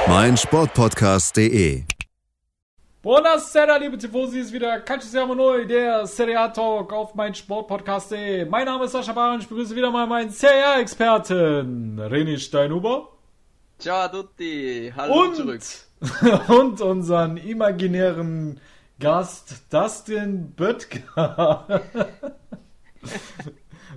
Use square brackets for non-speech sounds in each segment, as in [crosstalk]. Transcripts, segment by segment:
Auf meinsportpodcast.de. Buonasera, liebe Tifosi, ist wieder Calcio Neu, der Serie A Talk auf meinsportpodcast.de. Mein Name ist Sascha Baron, ich begrüße wieder mal meinen Serie A-Experten, René Steinhuber. Ciao a tutti, hallo und, zurück. [laughs] und unseren imaginären Gast, Dustin Böttger. [laughs]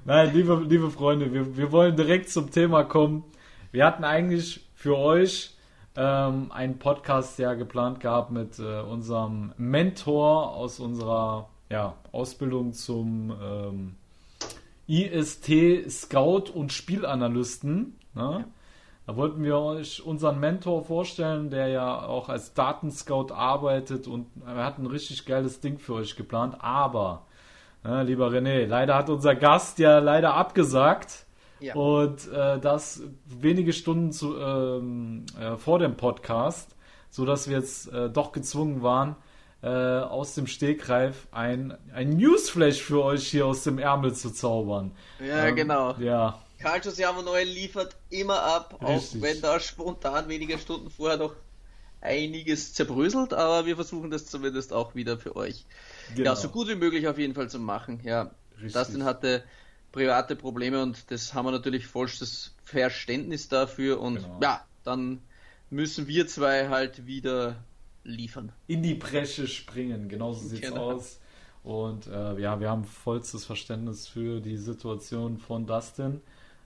Nein, liebe, liebe Freunde, wir, wir wollen direkt zum Thema kommen. Wir hatten eigentlich für euch ähm, einen Podcast ja geplant gehabt mit äh, unserem Mentor aus unserer ja, Ausbildung zum ähm, IST Scout und Spielanalysten. Ne? Da wollten wir euch unseren Mentor vorstellen, der ja auch als Datenscout arbeitet und er hat ein richtig geiles Ding für euch geplant. Aber ja, lieber René, leider hat unser Gast ja leider abgesagt. Ja. Und äh, das wenige Stunden zu, ähm, äh, vor dem Podcast, sodass wir jetzt äh, doch gezwungen waren, äh, aus dem Stegreif ein, ein Newsflash für euch hier aus dem Ärmel zu zaubern. Ja, ähm, genau. Ja. Calcius Noel liefert immer ab, Richtig. auch wenn da spontan wenige Stunden vorher noch einiges zerbröselt, aber wir versuchen das zumindest auch wieder für euch Genau. Ja, so gut wie möglich auf jeden Fall zu machen. Ja, Richtig. Dustin hatte private Probleme und das haben wir natürlich vollstes Verständnis dafür und genau. ja, dann müssen wir zwei halt wieder liefern. In die Bresche springen, genauso sieht's genau. aus. Und äh, ja, wir haben vollstes Verständnis für die Situation von Dustin.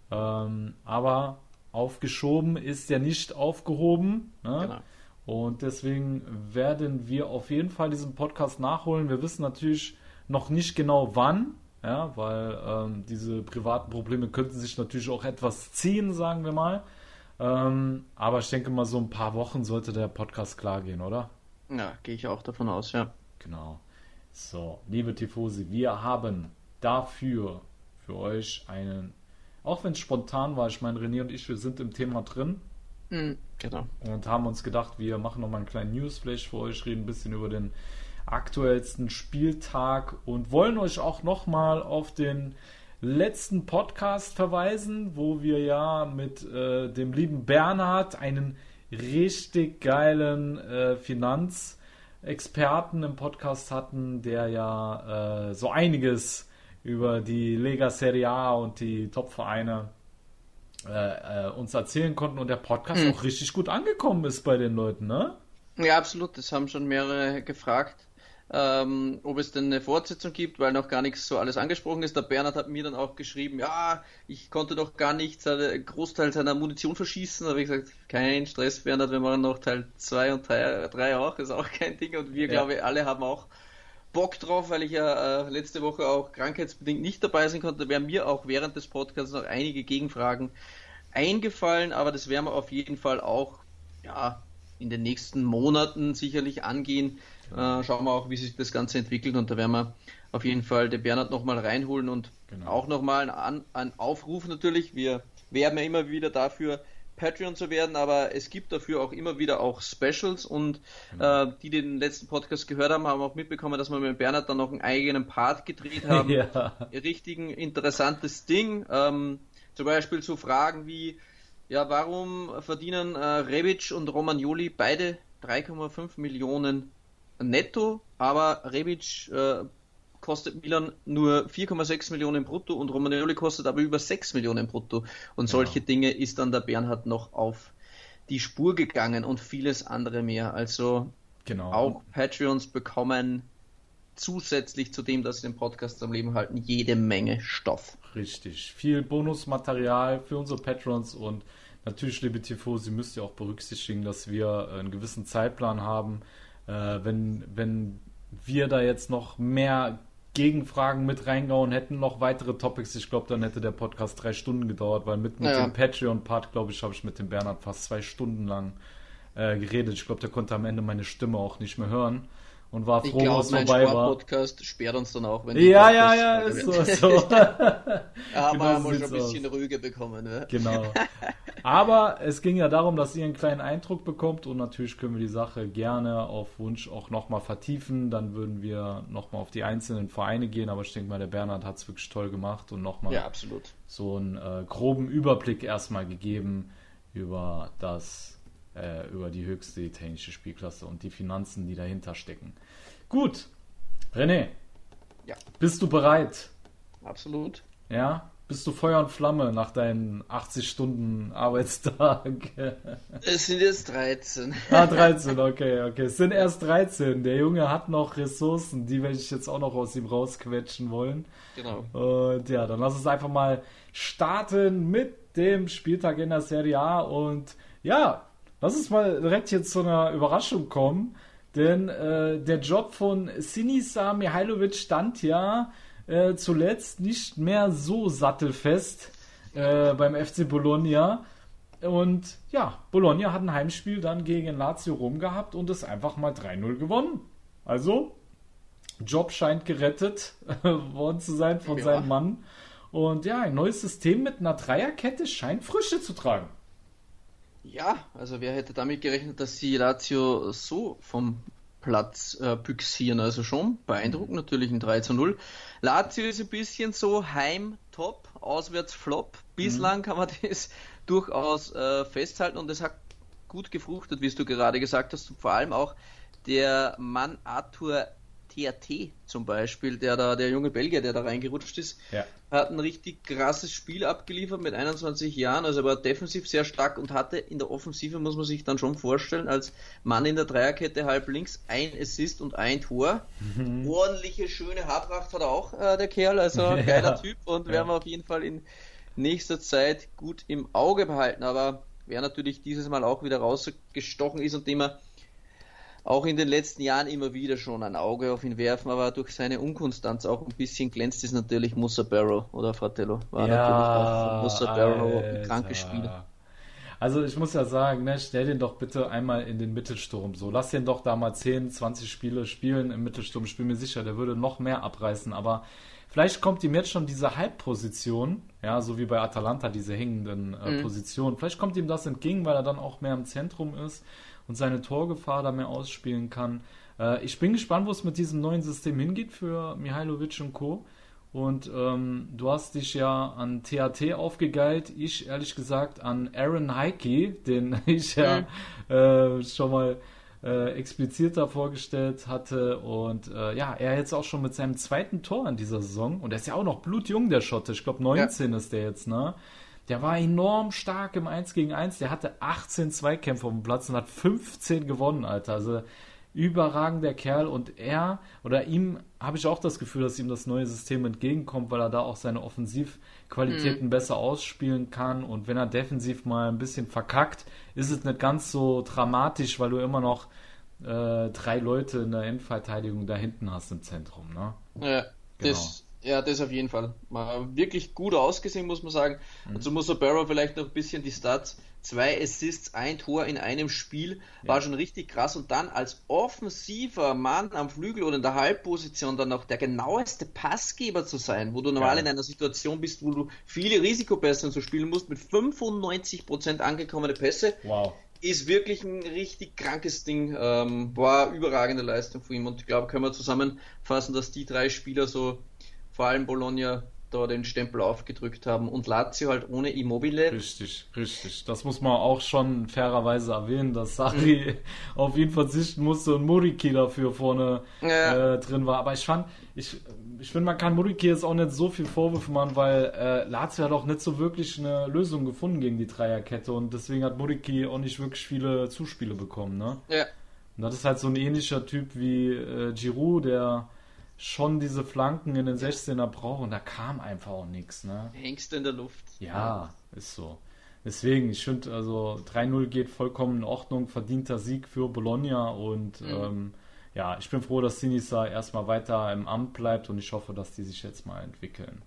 Ähm, aber aufgeschoben ist ja nicht aufgehoben. Ne? Genau. Und deswegen werden wir auf jeden Fall diesen Podcast nachholen. Wir wissen natürlich noch nicht genau wann, ja, weil ähm, diese privaten Probleme könnten sich natürlich auch etwas ziehen, sagen wir mal. Ähm, aber ich denke mal, so ein paar Wochen sollte der Podcast klar gehen, oder? Ja, gehe ich auch davon aus, ja. Genau. So, liebe Tifosi, wir haben dafür für euch einen, auch wenn es spontan war, ich meine, René und ich, wir sind im Thema drin. Mhm, genau. Und haben uns gedacht, wir machen nochmal einen kleinen Newsflash für euch, reden ein bisschen über den aktuellsten Spieltag und wollen euch auch nochmal auf den letzten Podcast verweisen, wo wir ja mit äh, dem lieben Bernhard einen richtig geilen äh, Finanzexperten im Podcast hatten, der ja äh, so einiges über die Lega Serie A und die Top-Vereine äh, äh, uns erzählen konnten und der Podcast mhm. auch richtig gut angekommen ist bei den Leuten, ne? Ja, absolut. Das haben schon mehrere gefragt, ähm, ob es denn eine Fortsetzung gibt, weil noch gar nichts so alles angesprochen ist. Der Bernhard hat mir dann auch geschrieben, ja, ich konnte doch gar nicht seine, Großteil seiner Munition verschießen. Da habe ich gesagt, kein Stress, Bernhard, wir machen noch Teil 2 und Teil 3 auch, ist auch kein Ding. Und wir, ja. glaube ich, alle haben auch Bock drauf, weil ich ja äh, letzte Woche auch krankheitsbedingt nicht dabei sein konnte. Da wären mir auch während des Podcasts noch einige Gegenfragen eingefallen, aber das werden wir auf jeden Fall auch ja, in den nächsten Monaten sicherlich angehen. Genau. Äh, schauen wir auch, wie sich das Ganze entwickelt und da werden wir auf jeden Fall den Bernhard nochmal reinholen und genau. auch nochmal einen, einen Aufruf natürlich. Wir werben ja immer wieder dafür, Patreon zu werden, aber es gibt dafür auch immer wieder auch Specials und genau. äh, die, die den letzten Podcast gehört haben, haben auch mitbekommen, dass wir mit Bernhard dann noch einen eigenen Part gedreht [laughs] haben. ja. Richtigen interessantes Ding. Ähm, zum Beispiel so Fragen wie, ja, warum verdienen äh, Rebic und Romagnoli beide 3,5 Millionen netto, aber Rebic äh, kostet Milan nur 4,6 Millionen brutto und Romagnoli kostet aber über 6 Millionen brutto. Und solche ja. Dinge ist dann der Bernhard noch auf die Spur gegangen und vieles andere mehr. Also genau. auch Patreons bekommen zusätzlich zu dem, dass sie den Podcast am Leben halten, jede Menge Stoff. Richtig. Viel Bonusmaterial für unsere Patrons und natürlich, liebe Tifosi, müsst ihr auch berücksichtigen, dass wir einen gewissen Zeitplan haben. Äh, wenn, wenn wir da jetzt noch mehr Gegenfragen mit reingehauen hätten, noch weitere Topics. Ich glaube, dann hätte der Podcast drei Stunden gedauert, weil mit, mit ja. dem Patreon-Part, glaube ich, habe ich mit dem Bernhard fast zwei Stunden lang äh, geredet. Ich glaube, der konnte am Ende meine Stimme auch nicht mehr hören und war froh, ich wo es vorbei war. Podcast sperrt uns dann auch, wenn Ja, ja, ja, ist so. [laughs] so. ja, Genau haben wir schon ein bisschen aus. ruhiger bekommen. Ne? Genau. [laughs] Aber es ging ja darum, dass ihr einen kleinen Eindruck bekommt und natürlich können wir die Sache gerne auf Wunsch auch nochmal vertiefen. Dann würden wir nochmal auf die einzelnen Vereine gehen, aber ich denke mal, der Bernhard hat es wirklich toll gemacht und nochmal Ja, so einen äh, groben Überblick erstmal gegeben über das, äh, über die höchste italienische Spielklasse und die Finanzen, die dahinter stecken. Gut, René, Ja. bist du bereit? Absolut. Ja? Bist du Feuer und Flamme nach deinen 80 Stunden Arbeitstag? [laughs] Es sind jetzt 13. ah, 13, okay, okay. Es sind erst 13. Der Junge hat noch Ressourcen, die werde ich jetzt auch noch aus ihm rausquetschen wollen. Genau. Und ja, dann lass uns einfach mal starten mit dem Spieltag in der Serie A. Und ja, lass uns mal direkt jetzt zu einer Überraschung kommen. Denn äh, der Job von Sinisa Mihailovic stand ja äh, zuletzt nicht mehr so sattelfest äh, beim FC Bologna. Und ja, Bologna hat ein Heimspiel dann gegen Lazio Rom gehabt und es einfach mal 3-0 gewonnen. Also, Job scheint gerettet worden zu sein von Ja. seinem Mann. Und ja, ein neues System mit einer Dreierkette scheint Frische zu tragen. Ja, also wer hätte damit gerechnet, dass sie Lazio so vom Platz äh, büxieren? Also schon beeindruckend, natürlich ein 3 zu 0. Lazio ist ein bisschen so Heim-Top, Auswärts-Flop. Bislang kann man [laughs] das durchaus äh, festhalten und es hat gut gefruchtet, wie es du gerade gesagt hast. Und vor allem auch der Mann Arthur TRT zum Beispiel, der da, der junge Belgier, der da reingerutscht ist, Ja. hat ein richtig krasses Spiel abgeliefert mit 21 Jahren. Also er war defensiv sehr stark und hatte in der Offensive, muss man sich dann schon vorstellen, als Mann in der Dreierkette halb links ein Assist und ein Tor. Ordentliche, schöne Haarpracht hat er auch, äh, der Kerl. Also [laughs] Ja. geiler Typ und Ja. werden wir auf jeden Fall in nächster Zeit gut im Auge behalten. Aber wer natürlich dieses Mal auch wieder rausgestochen ist und dem er auch in den letzten Jahren immer wieder schon ein Auge auf ihn werfen, aber durch seine Unkonstanz auch ein bisschen glänzt, ist natürlich Musa Barrow oder Fratello. War natürlich auch Musa Barrow ein krankes Spiel. Also ich muss ja sagen, ne, stell den doch bitte einmal in den Mittelsturm. So, lass den doch da mal 10, 20 Spiele spielen im Mittelsturm. Ich bin mir sicher, der würde noch mehr abreißen. Aber vielleicht kommt ihm jetzt schon diese Halbposition, ja, so wie bei Atalanta, diese hängenden äh, Mhm. Positionen. Vielleicht kommt ihm das entgegen, weil er dann auch mehr im Zentrum ist und seine Torgefahr da mehr ausspielen kann. Äh, ich bin gespannt, wo es mit diesem neuen System hingeht für Mihailovic und Co. Und ähm, du hast dich ja an THT aufgegeilt, ich ehrlich gesagt an Aaron Heike, den [laughs] ich ja äh, schon mal äh, expliziter vorgestellt hatte. Und äh, ja, er jetzt auch schon mit seinem zweiten Tor in dieser Saison. Und er ist ja auch noch blutjung, der Schotte. Ich glaube 19 ist der jetzt, ne? Der war enorm stark im 1 gegen 1. Der hatte 18 Zweikämpfe auf dem Platz und hat 15 gewonnen, Alter. Also überragender Kerl und er oder ihm habe ich auch das Gefühl, dass ihm das neue System entgegenkommt, weil er da auch seine Offensivqualitäten besser ausspielen kann und wenn er defensiv mal ein bisschen verkackt, ist es nicht ganz so dramatisch, weil du immer noch äh, drei Leute in der Endverteidigung da hinten hast im Zentrum, ne? Ja, das, ja, das auf jeden Fall. Mal wirklich gut ausgesehen, muss man sagen. Mhm. Dazu muss der Barrow vielleicht noch ein bisschen die Stats. Zwei Assists, ein Tor in einem Spiel, war schon richtig krass. Und dann als offensiver Mann am Flügel oder in der Halbposition dann noch der genaueste Passgeber zu sein, wo du normal Geil. in einer Situation bist, wo du viele Risikopässe zu spielen musst, mit 95% angekommene Pässe, Wow. ist wirklich ein richtig krankes Ding. Ähm, war überragende Leistung von ihm und ich glaube, können wir zusammenfassen, dass die drei Spieler so, vor allem Bologna, da den Stempel aufgedrückt haben und Lazio halt ohne Immobile. Richtig, richtig. Das muss man auch schon fairerweise erwähnen, dass Sari [laughs] auf ihn verzichten musste und Muriki dafür vorne Ja. äh, drin war. Aber ich fand, ich, ich finde, man kann Muriki jetzt auch nicht so viel Vorwürfe machen, weil äh, Lazio hat auch nicht so wirklich eine Lösung gefunden gegen die Dreierkette und deswegen hat Muriki auch nicht wirklich viele Zuspiele bekommen. Ne? Ja, Und das ist halt so ein ähnlicher Typ wie äh, Giroud, der schon diese Flanken in den 16er braucht und da kam einfach auch nichts. Ne? hängst du in der Luft. Ja, ist so. Deswegen, ich finde, also 3-0 geht vollkommen in Ordnung, verdienter Sieg für Bologna und ähm, ja, ich bin froh, dass Sinisa erstmal weiter im Amt bleibt und ich hoffe, dass die sich jetzt mal entwickeln.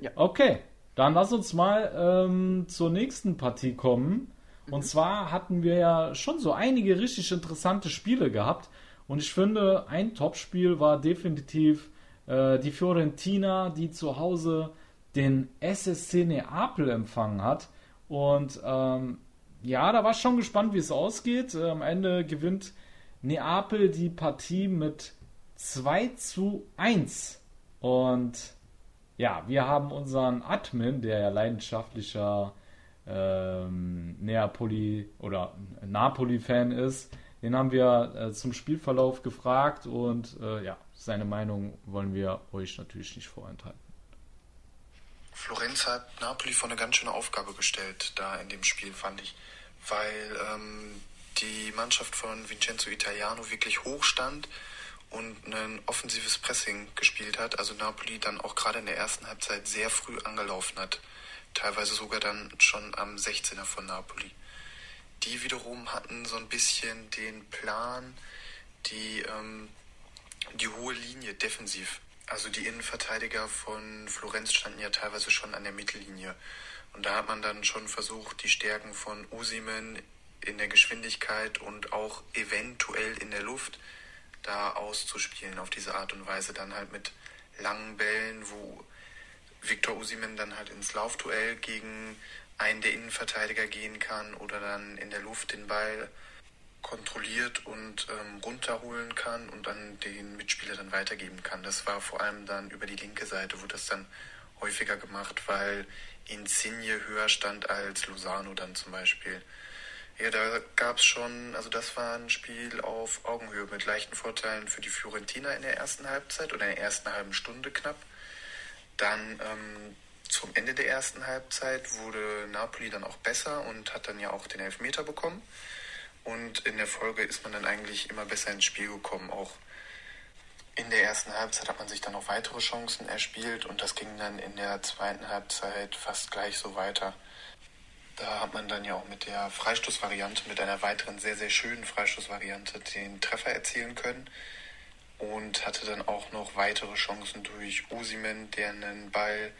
Ja. Okay, dann lass uns mal ähm, zur nächsten Partie kommen. Und zwar hatten wir ja schon so einige richtig interessante Spiele gehabt. Und ich finde, ein Topspiel war definitiv äh, die Fiorentina, die zu Hause den SSC Neapel empfangen hat. Und ähm, ja, da war ich schon gespannt, wie es ausgeht. Äh, am Ende gewinnt Neapel die Partie mit 2 zu 1. Und ja, wir haben unseren Admin, der ja leidenschaftlicher ähm, Neapoli oder Napoli-Fan ist, den haben wir äh, zum Spielverlauf gefragt und äh, ja, seine Meinung wollen wir euch natürlich nicht vorenthalten. Florenz hat Napoli vor eine ganz schöne Aufgabe gestellt, da in dem Spiel, fand ich, weil ähm, die Mannschaft von Vincenzo Italiano wirklich hoch stand und ein offensives Pressing gespielt hat. Also Napoli dann auch gerade in der ersten Halbzeit sehr früh angelaufen hat. Teilweise sogar dann schon am 16er von Napoli. Die wiederum hatten so ein bisschen den Plan, die, ähm, die hohe Linie defensiv. Also die Innenverteidiger von Florenz standen ja teilweise schon an der Mittellinie. Und da hat man dann schon versucht, die Stärken von Usimen in der Geschwindigkeit und auch eventuell in der Luft da auszuspielen. Auf diese Art und Weise dann halt mit langen Bällen, wo Viktor Usimen dann halt ins Laufduell gegen einen der Innenverteidiger gehen kann oder dann in der Luft den Ball kontrolliert und ähm, runterholen kann und an den Mitspieler dann weitergeben kann. Das war vor allem dann über die linke Seite, wo das dann häufiger gemacht, weil Insigne höher stand als Lozano dann zum Beispiel. Ja, da gab es schon, also das war ein Spiel auf Augenhöhe mit leichten Vorteilen für die Fiorentina in der ersten Halbzeit oder in der ersten halben Stunde knapp. Dann ähm, zum Ende der ersten Halbzeit wurde Napoli dann auch besser und hat dann ja auch den Elfmeter bekommen. Und in der Folge ist man dann eigentlich immer besser ins Spiel gekommen. Auch in der ersten Halbzeit hat man sich dann noch weitere Chancen erspielt und das ging dann in der zweiten Halbzeit fast gleich so weiter. Da hat man dann ja auch mit der Freistoßvariante, mit einer weiteren sehr, sehr schönen Freistoßvariante den Treffer erzielen können und hatte dann auch noch weitere Chancen durch Usimen, der einen Ball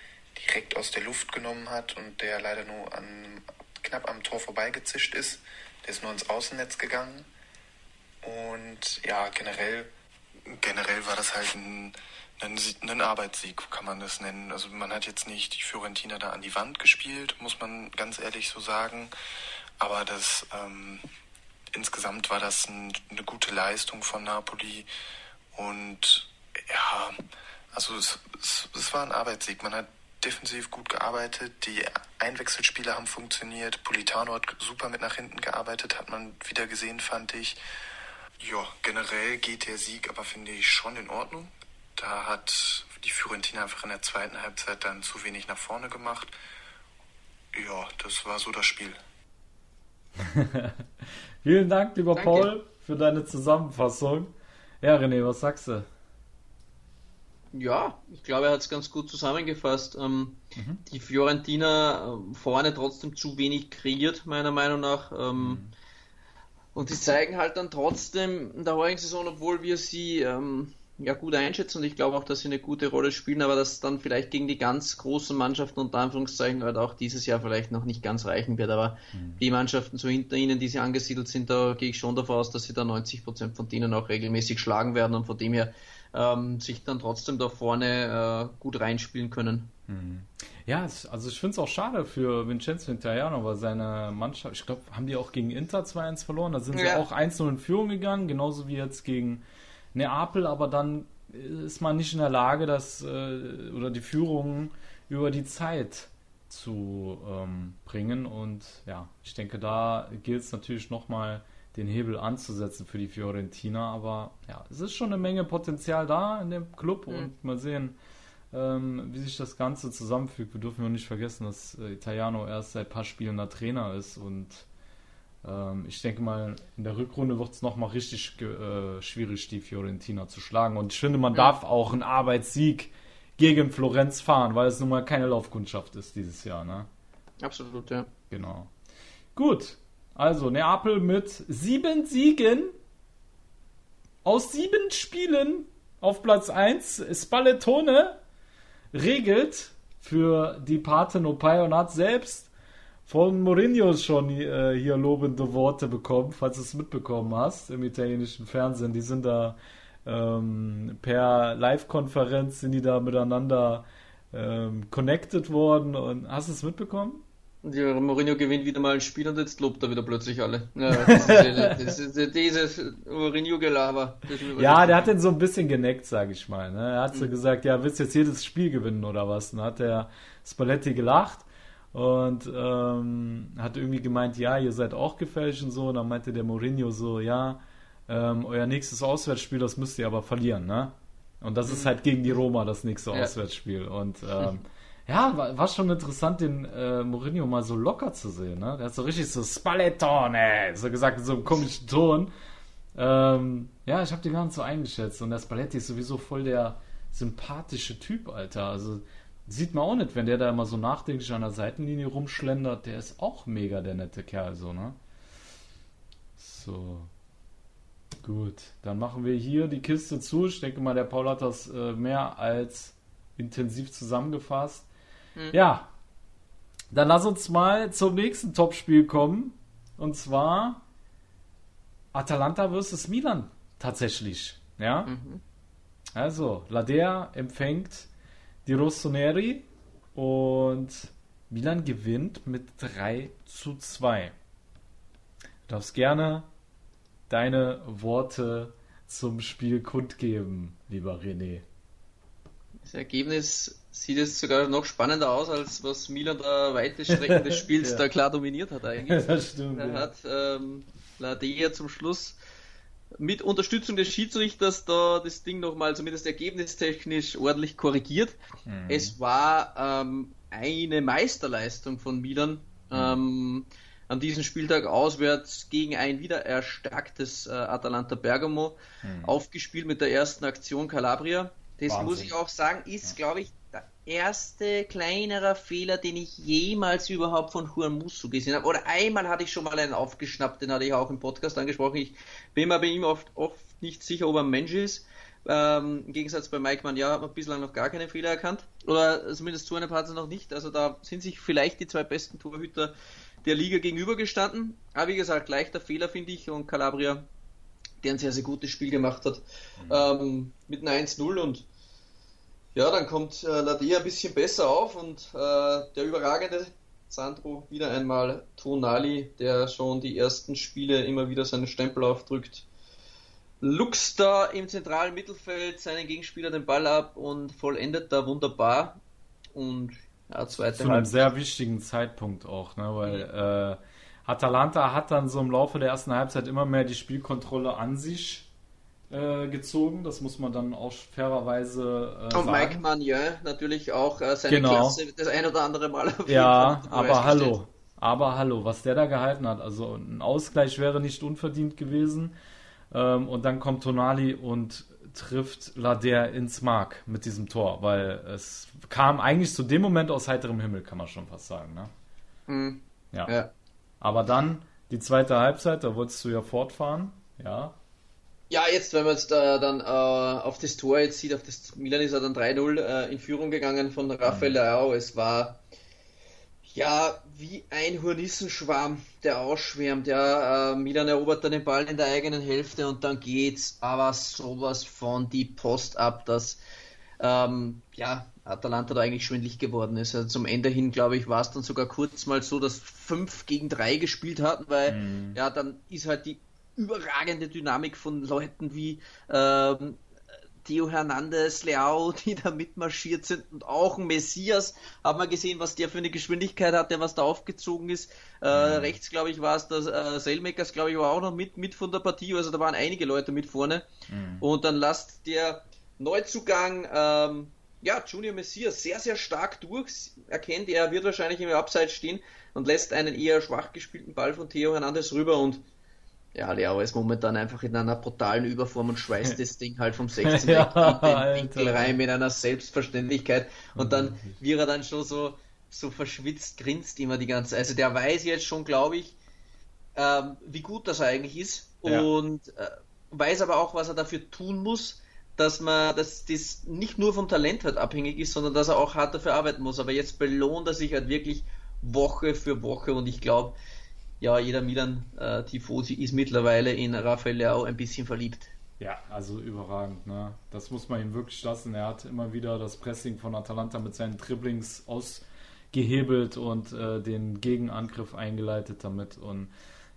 direkt aus der Luft genommen hat und der leider nur an, knapp am Tor vorbeigezischt ist. Der ist nur ins Außennetz gegangen. Und ja, generell, generell war das halt ein einen, einen Arbeitssieg, kann man das nennen. Also man hat jetzt nicht die Fiorentina da an die Wand gespielt, muss man ganz ehrlich so sagen. Aber das ähm, insgesamt war das ein, eine gute Leistung von Napoli. Und ja, also es, es, es war ein Arbeitssieg. Man hat defensiv gut gearbeitet, die Einwechselspieler haben funktioniert, Politano hat super mit nach hinten gearbeitet, hat man wieder gesehen, fand ich. Ja, generell geht der Sieg aber, finde ich, schon in Ordnung. Da hat die Fiorentina einfach in der zweiten Halbzeit dann zu wenig nach vorne gemacht. Ja, das war so das Spiel. [laughs] Vielen Dank, lieber Danke. Paul, für deine Zusammenfassung. Ja, René, was sagst du? Ja, ich glaube, er hat es ganz gut zusammengefasst. Ähm, mhm. Die Fiorentina äh, vorne trotzdem zu wenig kreiert, meiner Meinung nach. Ähm, mhm. Und die zeigen halt dann trotzdem in der heurigen Saison, obwohl wir sie ähm, ja gut einschätzen und ich glaube auch, dass sie eine gute Rolle spielen, aber dass dann vielleicht gegen die ganz großen Mannschaften unter Anführungszeichen halt auch dieses Jahr vielleicht noch nicht ganz reichen wird. Aber mhm. die Mannschaften so hinter ihnen, die sie angesiedelt sind, da gehe ich schon davon aus, dass sie da 90 Prozent von denen auch regelmäßig schlagen werden und von dem her ähm, sich dann trotzdem da vorne äh, gut reinspielen können. Mhm. Ja, also ich finde es auch schade für Vincenzo Italiano, weil seine Mannschaft, ich glaube, haben die auch gegen Inter 2-1 verloren, da sind sie ja. auch 1-0 in Führung gegangen, genauso wie jetzt gegen Neapel, aber dann ist man nicht in der Lage, das äh, oder die Führung über die Zeit zu ähm, bringen. Und ja, ich denke, da gilt es natürlich nochmal den Hebel anzusetzen für die Fiorentina. Aber ja, es ist schon eine Menge Potenzial da in dem Club mhm. und mal sehen, ähm, wie sich das Ganze zusammenfügt. Wir dürfen ja nicht vergessen, dass äh, Italiano erst seit ein paar Spielen der Trainer ist und ähm, ich denke mal, in der Rückrunde wird es nochmal richtig äh, schwierig, die Fiorentina zu schlagen. Und ich finde, man ja. darf auch einen Arbeitssieg gegen Florenz fahren, weil es nun mal keine Laufkundschaft ist dieses Jahr. Ne? Absolut, ja. Genau. Gut, also Neapel mit sieben Siegen aus sieben Spielen auf Platz 1. Spallettone regelt für die Parthenopai und hat selbst von Mourinho schon äh, hier lobende Worte bekommen, falls du es mitbekommen hast im italienischen Fernsehen. Die sind da ähm, per Live-Konferenz sind die da miteinander ähm, connected worden und hast du es mitbekommen? Ja, Mourinho gewinnt wieder mal ein Spiel und jetzt lobt er wieder plötzlich alle. Ja, das ist, [laughs] das ist dieses Mourinho-Gelaber. Ja, der hat den so ein bisschen geneckt, sag ich mal. Ne? Er hat so mhm. gesagt, ja, willst du jetzt jedes Spiel gewinnen oder was? Dann hat der Spalletti gelacht und ähm, hat irgendwie gemeint, ja, ihr seid auch gefälscht und so. Und dann meinte der Mourinho so, ja, ähm, euer nächstes Auswärtsspiel, das müsst ihr aber verlieren, ne? Und das ist mhm. halt gegen die Roma das nächste ja. Auswärtsspiel. Und ähm, [laughs] ja, war, war, schon interessant, den äh, Mourinho mal so locker zu sehen. Ne? Der hat so richtig so Spallettone, so gesagt in so einem komischen Ton. Ähm, ja, ich habe den gar nicht so eingeschätzt. Und der Spalletti ist sowieso voll der sympathische Typ, Alter. Also sieht man auch nicht, wenn der da immer so nachdenklich an der Seitenlinie rumschlendert. Der ist auch mega der nette Kerl, so, ne? So. Gut, dann machen wir hier die Kiste zu. Ich denke mal, der Paul hat das äh, mehr als intensiv zusammengefasst. Mhm. Ja, dann lass uns mal zum nächsten Topspiel kommen. Und zwar Atalanta vs. Milan tatsächlich. Ja. Mhm. Also, Ladea empfängt die Rossoneri und Milan gewinnt mit 3 zu 2. Du darfst gerne deine Worte zum Spiel kundgeben, lieber René. Das Ergebnis sieht es sogar noch spannender aus, als was Milan da weite Strecken des Spiels [laughs] ja. da klar dominiert hat eigentlich. das stimmt. Da ja. hat ähm, Ladea zum Schluss mit Unterstützung des Schiedsrichters da das Ding nochmal zumindest ergebnistechnisch ordentlich korrigiert. Mhm. Es war ähm, eine Meisterleistung von Milan. Mhm. Ähm, an diesem Spieltag auswärts gegen ein wieder erstarktes äh, Atalanta Bergamo mhm. aufgespielt mit der ersten Aktion Calabria. Das Wahnsinn. muss ich auch sagen, ist, ja. glaube ich, erste kleinerer Fehler, den ich jemals überhaupt von Juan Musso gesehen habe. Oder einmal hatte ich schon mal einen aufgeschnappt, den hatte ich auch im Podcast angesprochen. Ich bin mir bei ihm oft, oft nicht sicher, ob er ein Mensch ist. Ähm, Im Gegensatz bei Mike Mann, ja, hat man bislang noch gar keine Fehler erkannt. Oder zumindest zu einem Partner noch nicht. Also da sind sich vielleicht die zwei besten Torhüter der Liga gegenübergestanden. Aber wie gesagt, leichter Fehler finde ich und Calabria der ein sehr, sehr gutes Spiel gemacht hat, mhm. ähm, mit einem 1-0 und ja, dann kommt äh, Ladea ein bisschen besser auf und äh, der überragende Sandro wieder einmal Tonali, der schon die ersten Spiele immer wieder seinen Stempel aufdrückt. Lux da im zentralen Mittelfeld seinen Gegenspieler den Ball ab und vollendet da wunderbar. Und ja, zweite Zu einem Halbzeit. sehr wichtigen Zeitpunkt auch, ne? weil äh, Atalanta hat dann so im Laufe der ersten Halbzeit immer mehr die Spielkontrolle an sich äh, gezogen. Das muss man dann auch fairerweise äh, Und Mike Manier natürlich auch äh, seine genau. Klasse das ein oder andere Mal auf Ja, aber hallo. Aber hallo, was der da gehalten hat. Also ein Ausgleich wäre nicht unverdient gewesen. Ähm, und dann kommt Tonali und trifft Lader ins Mark mit diesem Tor, weil es kam eigentlich zu dem Moment aus heiterem Himmel, kann man schon fast sagen. Ne? Mhm. Ja. ja. Aber dann die zweite Halbzeit, da wolltest du ja fortfahren, ja. Ja, jetzt, wenn man jetzt äh, dann äh, auf das Tor jetzt sieht, auf das Milan ist er dann 3-0 äh, in Führung gegangen von Rafael mhm. Leao. Es war ja wie ein Hornissenschwarm, der ausschwärmt. Ja, äh, Milan erobert dann den Ball in der eigenen Hälfte und dann geht's aber sowas von die Post ab, dass ähm, ja, Atalanta da eigentlich schwindlig geworden ist. Also zum Ende hin, glaube ich, war es dann sogar kurz mal so, dass 5 gegen 3 gespielt hatten, weil mhm. ja, dann ist halt die überragende Dynamik von Leuten wie ähm, Theo Hernandez, Leao, [laughs] die da mitmarschiert sind und auch ein Messias, haben wir gesehen, was der für eine Geschwindigkeit hat, der was da aufgezogen ist. Äh, mhm. Rechts, glaube ich, war es das äh, Selmakers, glaube ich, war auch noch mit, mit von der Partie, also da waren einige Leute mit vorne. Mhm. Und dann lasst der Neuzugang, ähm, ja, Junior Messias sehr, sehr stark durch. Erkennt, er wird wahrscheinlich im Abseits stehen und lässt einen eher schwach gespielten Ball von Theo Hernandez rüber und ja, Leo ist momentan einfach in einer brutalen Überform und schweißt das Ding halt vom 16 [laughs] ja, in den Winkel rein mit einer Selbstverständlichkeit und dann, wie er dann schon so, so verschwitzt grinst immer die ganze Zeit. Also der weiß jetzt schon, glaube ich, ähm, wie gut das eigentlich ist und ja. äh, weiß aber auch, was er dafür tun muss, dass man, dass das nicht nur vom Talent halt abhängig ist, sondern dass er auch hart dafür arbeiten muss. Aber jetzt belohnt er sich halt wirklich Woche für Woche und ich glaube, ja, jeder Milan-Tifosi ist mittlerweile in Rafael Leao ein bisschen verliebt. Ja, also überragend, ne? Das muss man ihm wirklich lassen. Er hat immer wieder das Pressing von Atalanta mit seinen Dribblings ausgehebelt und äh, den Gegenangriff eingeleitet damit. Und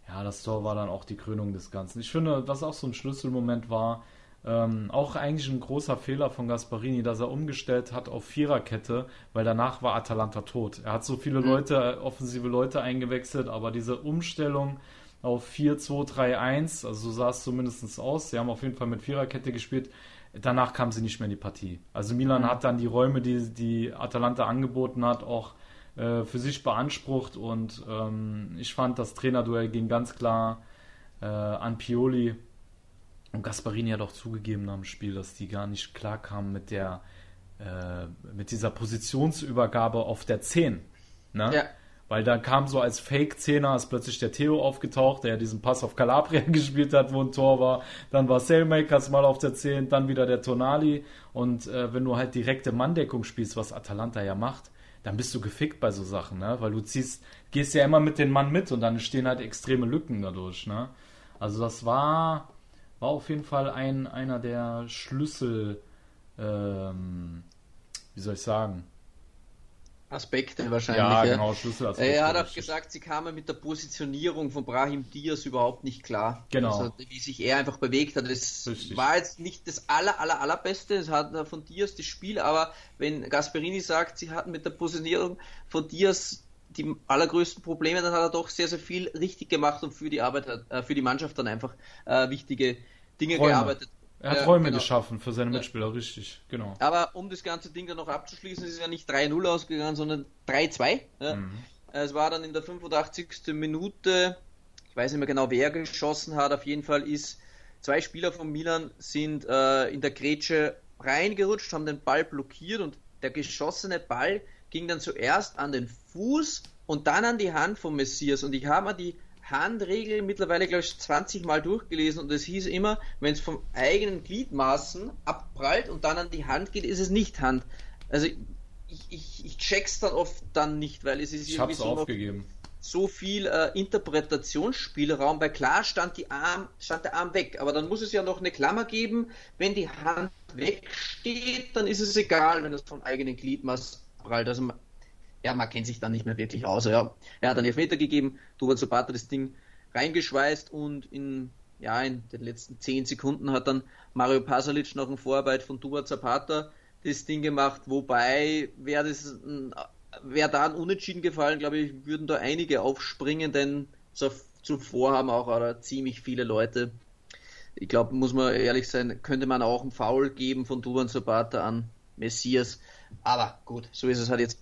ja, das Tor war dann auch die Krönung des Ganzen. Ich finde, was auch so ein Schlüsselmoment war, ähm, auch eigentlich ein großer Fehler von Gasparini, dass er umgestellt hat auf Viererkette, weil danach war Atalanta tot. Er hat so viele mhm. Leute, offensive Leute eingewechselt, aber diese Umstellung auf 4-2-3-1, also so sah es zumindest aus. Sie haben auf jeden Fall mit Viererkette gespielt. Danach kam sie nicht mehr in die Partie. Also Milan mhm. hat dann die Räume, die, die Atalanta angeboten hat, auch äh, für sich beansprucht und ähm, ich fand, das Trainerduell ging ganz klar äh, an Pioli und Gasparini hat auch zugegeben nach dem Spiel, dass die gar nicht klar kamen mit der äh, mit dieser Positionsübergabe auf der 10. Ne? Ja. Weil dann kam so als Fake-Zehner ist plötzlich der Theo aufgetaucht, der ja diesen Pass auf Calabria [laughs] gespielt hat, wo ein Tor war. Dann war Sailmakers mal auf der 10, dann wieder der Tonali. Und äh, wenn du halt direkte Manndeckung spielst, was Atalanta ja macht, dann bist du gefickt bei so Sachen, ne? Weil du ziehst, gehst ja immer mit den Mann mit und dann entstehen halt extreme Lücken dadurch, ne? Also das war, war auf jeden Fall ein, einer der Schlüssel, ähm, wie soll ich sagen, Aspekte wahrscheinlich. Ja, ja. genau, Schlüsselaspekte. Er hat auch gesagt, sie kamen mit der Positionierung von Brahim Diaz überhaupt nicht klar. Genau. Also, wie sich er einfach bewegt hat. Das richtig. war jetzt nicht das aller, aller, allerbeste. Es hat von Diaz das Spiel, aber wenn Gasperini sagt, sie hatten mit der Positionierung von Diaz die allergrößten Probleme, dann hat er doch sehr, sehr viel richtig gemacht und für die Arbeit, äh, für die Mannschaft dann einfach äh, wichtige Dinge Räume. gearbeitet. Er hat Räume genau. geschaffen für seine Mitspieler, richtig, genau. Aber um das ganze Ding dann noch abzuschließen, ist es ja nicht 3-0 ausgegangen, sondern 3-2. Ja. Mhm. Es war dann in der 85. Minute, ich weiß nicht mehr genau, wer geschossen hat, auf jeden Fall ist, zwei Spieler von Milan sind äh, in der Grätsche reingerutscht, haben den Ball blockiert und der geschossene Ball ging dann zuerst an den Fuß und dann an die Hand von Messias. Und ich habe mir die Handregel mittlerweile, glaube ich, 20 Mal durchgelesen und es hieß immer, wenn es vom eigenen Gliedmaßen abprallt und dann an die Hand geht, ist es nicht Hand. Also ich, ich, ich check's dann oft dann nicht, weil es ist ich irgendwie so, aufgegeben. so viel äh, Interpretationsspielraum, weil klar stand, die Arm, stand der Arm weg, aber dann muss es ja noch eine Klammer geben, wenn die Hand wegsteht, dann ist es egal, wenn es vom eigenen Gliedmaß prallt. Also ja, man kennt sich dann nicht mehr wirklich aus. Ja, er hat einen Elfmeter gegeben, Duvan Zapata das Ding reingeschweißt und in, ja, in den letzten zehn Sekunden hat dann Mario Pasalic nach dem Vorarbeit von Duvan Zapata das Ding gemacht, wobei wäre das da ein Unentschieden gefallen, glaube ich, würden da einige aufspringen, denn zuvor haben auch oder ziemlich viele Leute, ich glaube, muss man ehrlich sein, könnte man auch einen Foul geben von Duvan Zapata an Messias. Aber gut, so ist es halt jetzt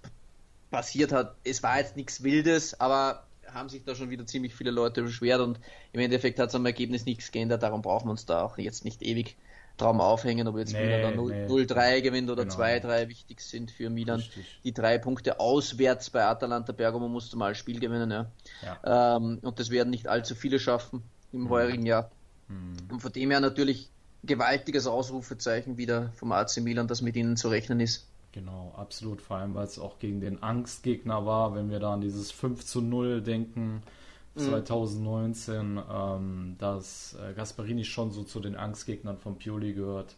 passiert hat. Es war jetzt nichts Wildes, aber haben sich da schon wieder ziemlich viele Leute beschwert und im Endeffekt hat es am Ergebnis nichts geändert. Darum brauchen wir uns da auch jetzt nicht ewig Traum aufhängen, ob jetzt nee, Milan dann 0-3 nee. gewinnt oder genau. 2-3 wichtig sind für Milan. Richtig. Die drei Punkte auswärts bei Atalanta Bergamo musste mal ein Spiel gewinnen. Ja. ja. Ähm, und das werden nicht allzu viele schaffen im mhm. heurigen Jahr. Mhm. Und von dem her natürlich gewaltiges Ausrufezeichen wieder vom AC Milan, dass mit ihnen zu rechnen ist. Genau, absolut. Vor allem, weil es auch gegen den Angstgegner war, wenn wir da an dieses 5 zu 0 denken, 2019, mhm. ähm, dass äh, Gasparini schon so zu den Angstgegnern von Pioli gehört.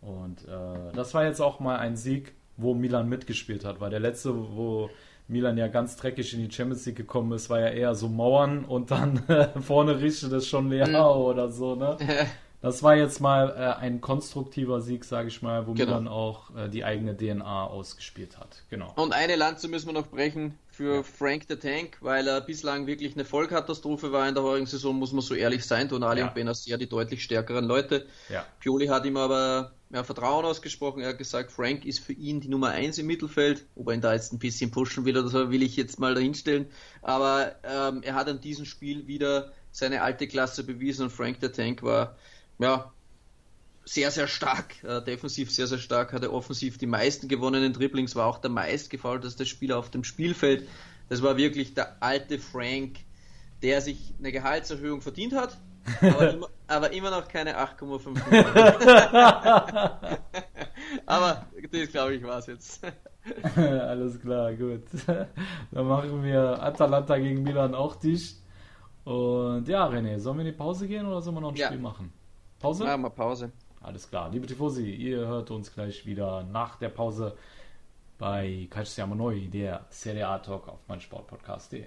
Und äh, das war jetzt auch mal ein Sieg, wo Milan mitgespielt hat, weil der letzte, wo Milan ja ganz dreckig in die Champions League gekommen ist, war ja eher so Mauern und dann [laughs] vorne richtet es schon leer mhm. oder so, ne? Das war jetzt mal äh, ein konstruktiver Sieg, sage ich mal, wo genau. man auch äh, die eigene DNA ausgespielt hat. Genau. Und eine Lanze müssen wir noch brechen für ja. Frank the Tank, weil er bislang wirklich eine Vollkatastrophe war in der heurigen Saison, muss man so ehrlich sein. Tonali ja. und Benassia die deutlich stärkeren Leute. Ja. Pioli hat ihm aber ja, Vertrauen ausgesprochen. Er hat gesagt, Frank ist für ihn die Nummer 1 im Mittelfeld. Ob er ihn da jetzt ein bisschen pushen will oder so, will ich jetzt mal dahinstellen. Aber ähm, er hat an diesem Spiel wieder seine alte Klasse bewiesen und Frank the Tank war ja, sehr, sehr stark, äh, defensiv sehr, sehr stark, hatte offensiv die meisten gewonnenen Dribblings, war auch der meistgefaulteste Spieler auf dem Spielfeld. Das war wirklich der alte Frank, der sich eine Gehaltserhöhung verdient hat, aber, [laughs] immer, aber immer noch keine 8,5 Millionen. [laughs] aber das glaube ich war es jetzt. [laughs] Alles klar, gut. Dann machen wir Atalanta gegen Milan auch dicht. Und ja, René, sollen wir in die Pause gehen oder sollen wir noch ein Ja. Spiel machen? Pause? Machen wir Pause. Alles klar. Liebe Tifosi, ihr hört uns gleich wieder nach der Pause bei Calcio Siamo Noi, der Serie A Talk auf meinsportpodcast.de.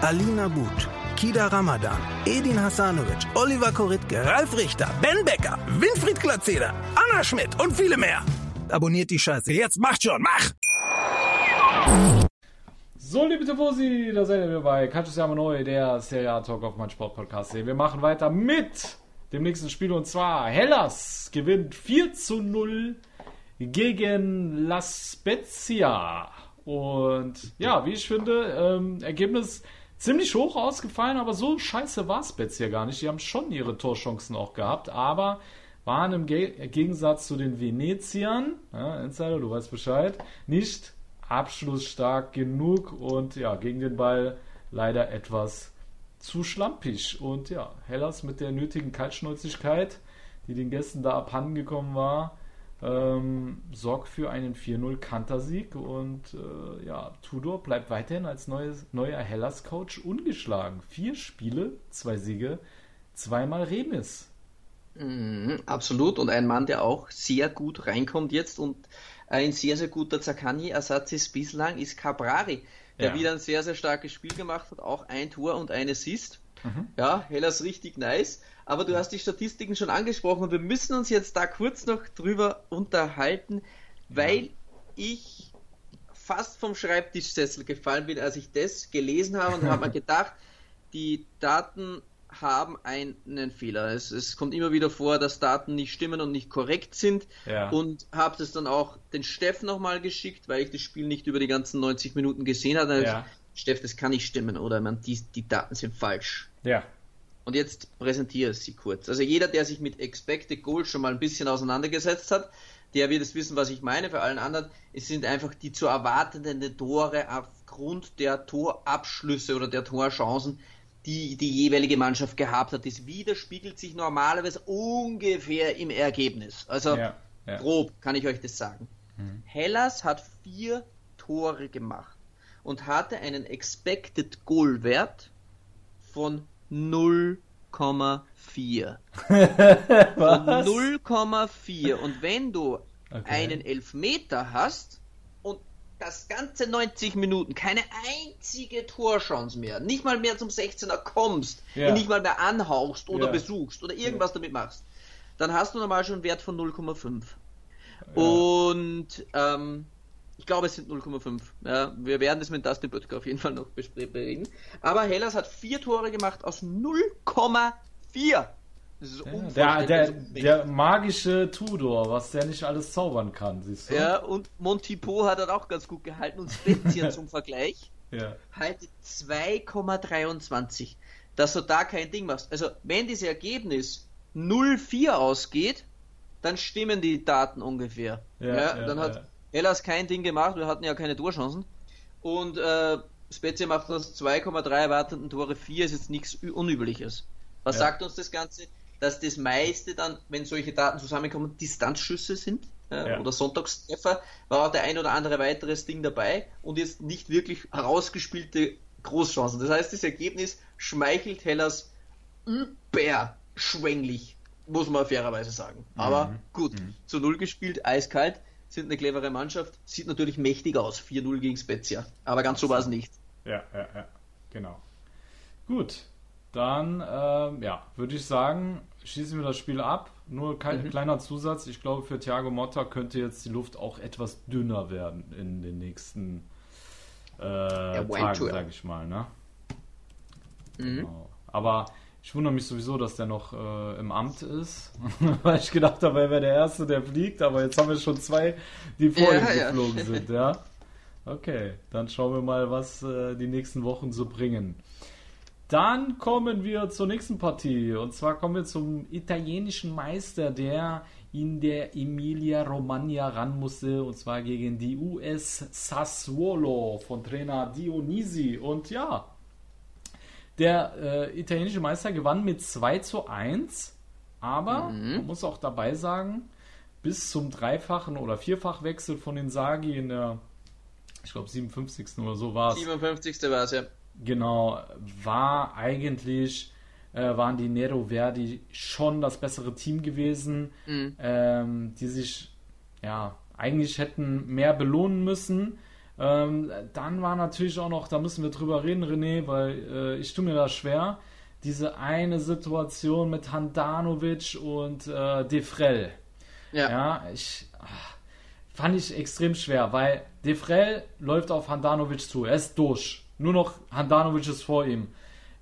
Alina But, Kida Ramadan, Edin Hasanovic, Oliver Koritke, Ralf Richter, Ben Becker, Winfried Glatzeder, Anna Schmidt und viele mehr. Abonniert die Scheiße. Jetzt macht schon, mach! So, liebe Tifosi, da seid ihr bei Calcio Siamo Noi, der Serie A Talk auf meinsportpodcast.de. Wir machen weiter mit dem nächsten Spiel und zwar Hellas gewinnt 4 zu 0 gegen La Spezia. Und ja, wie ich finde, ähm, Ergebnis ziemlich hoch ausgefallen, aber so scheiße war Spezia gar nicht. Die haben schon ihre Torchancen auch gehabt, aber waren im Ge Gegensatz zu den Veneziern, ja, Insider, du weißt Bescheid, nicht abschlussstark genug und ja, gegen den Ball leider etwas zu schlampig. Und ja, Hellas mit der nötigen Kaltschnäuzigkeit, die den Gästen da abhandengekommen war, ähm, sorgt für einen 4-0 Kantersieg und äh, ja, Tudor bleibt weiterhin als neues, neuer Hellas-Coach ungeschlagen. Vier Spiele, zwei Siege, zweimal Remis. Mhm, absolut. Und ein Mann, der auch sehr gut reinkommt jetzt und ein sehr, sehr guter Zaccagni-Ersatz ist bislang, ist Cabrari, der Ja. wieder ein sehr, sehr starkes Spiel gemacht hat, auch ein Tor und ein Assist. Ja, Hellas richtig nice. Aber du hast die Statistiken schon angesprochen und wir müssen uns jetzt da kurz noch drüber unterhalten, weil ich fast vom Schreibtischsessel gefallen bin, als ich das gelesen habe und habe mir [laughs] gedacht, die Daten haben einen Fehler. Es, es kommt immer wieder vor, dass Daten nicht stimmen und nicht korrekt sind. Ja. Und habe das dann auch den Steff nochmal geschickt, weil ich das Spiel nicht über die ganzen 90 Minuten gesehen habe. Ich Ja. Steff, das kann nicht stimmen oder man, die, die Daten sind falsch. Ja, Und jetzt präsentiere ich sie kurz. Also jeder, der sich mit Expected Goals schon mal ein bisschen auseinandergesetzt hat, der wird es wissen, was ich meine. Für allen anderen, es sind einfach die zu erwartenden Tore aufgrund der Torabschlüsse oder der Torchancen, die die jeweilige Mannschaft gehabt hat. Das widerspiegelt sich normalerweise ungefähr im Ergebnis. Also Ja, ja. grob kann ich euch das sagen. Hellas hat vier Tore gemacht und hatte einen Expected Goal Wert von 0,4. [laughs] Von 0,4. Und wenn du Okay. einen Elfmeter hast und das ganze 90 Minuten keine einzige Torchance mehr, nicht mal mehr zum 16er kommst, Ja. nicht mal mehr anhauchst oder Ja. besuchst oder irgendwas damit machst, dann hast du normal schon einen Wert von 0,5. Und ähm, ich glaube, es sind 0,5. Ja, wir werden das mit Dustin Böttger auf jeden Fall noch besprechen. Aber Hellas hat vier Tore gemacht aus 0,4. Das ist der, der, der magische Tudor, was der nicht alles zaubern kann, siehst du? ja, und Montipo hat er auch ganz gut gehalten und Spezia [laughs] zum Vergleich ja. haltet 2,23. Dass du da kein Ding machst. Also, wenn dieses Ergebnis 0,4 ausgeht, dann stimmen die Daten ungefähr. Ja, Ja, ja, dann hat. Hellas kein Ding gemacht, wir hatten ja keine Torchancen. Und äh, Spezia macht aus 2,3 erwarteten Tore 4, ist jetzt nichts Unübliches. Was Ja. sagt uns das Ganze? Dass das meiste dann, wenn solche Daten zusammenkommen, Distanzschüsse sind äh, Ja. oder Sonntagstreffer, war auch der ein oder andere weiteres Ding dabei und jetzt nicht wirklich herausgespielte Großchancen. Das heißt, das Ergebnis schmeichelt Hellas überschwänglich, muss man fairerweise sagen. Aber gut, zu Null gespielt, eiskalt. Sind eine clevere Mannschaft, sieht natürlich mächtig aus, 4-0 gegen Spezia, aber ganz so war es nicht. Ja, ja, ja, genau. Gut, dann ähm, ja, würde ich sagen, schließen wir das Spiel ab. Nur kein mhm. kleiner Zusatz. Ich glaube, für Thiago Motta könnte jetzt die Luft auch etwas dünner werden in den nächsten äh, Tagen, sage ich mal. Ne? Mhm. Genau. Aber ich wundere mich sowieso, dass der noch äh, im Amt ist, [laughs] weil ich gedacht habe, er wäre der Erste, der fliegt, aber jetzt haben wir schon zwei, die vor ja, ihm geflogen ja. [laughs] sind, ja. Okay, dann schauen wir mal, was äh, die nächsten Wochen so bringen. Dann kommen wir zur nächsten Partie. Und zwar kommen wir zum italienischen Meister, der in der Emilia Romagna ran musste. Und zwar gegen die US Sassuolo von Trainer Dionisi. Und ja, der äh, italienische Meister gewann mit 2 zu 1. Aber mhm. man muss auch dabei sagen, bis zum dreifachen oder vierfachwechsel von den Sagi in der, ich glaube, 57. oder so war es. 57. war es, ja Genau, war eigentlich, äh, waren die Nero Verdi schon das bessere Team gewesen, mhm. ähm, die sich, ja, eigentlich hätten mehr belohnen müssen. Ähm, dann war natürlich auch noch, da müssen wir drüber reden, René, weil äh, ich tue mir das schwer, diese eine Situation mit Handanovic und äh, Defrel. Ja. ja, ich ach, fand ich extrem schwer, weil Defrel läuft auf Handanovic zu, er ist durch. Nur noch Handanovic ist vor ihm.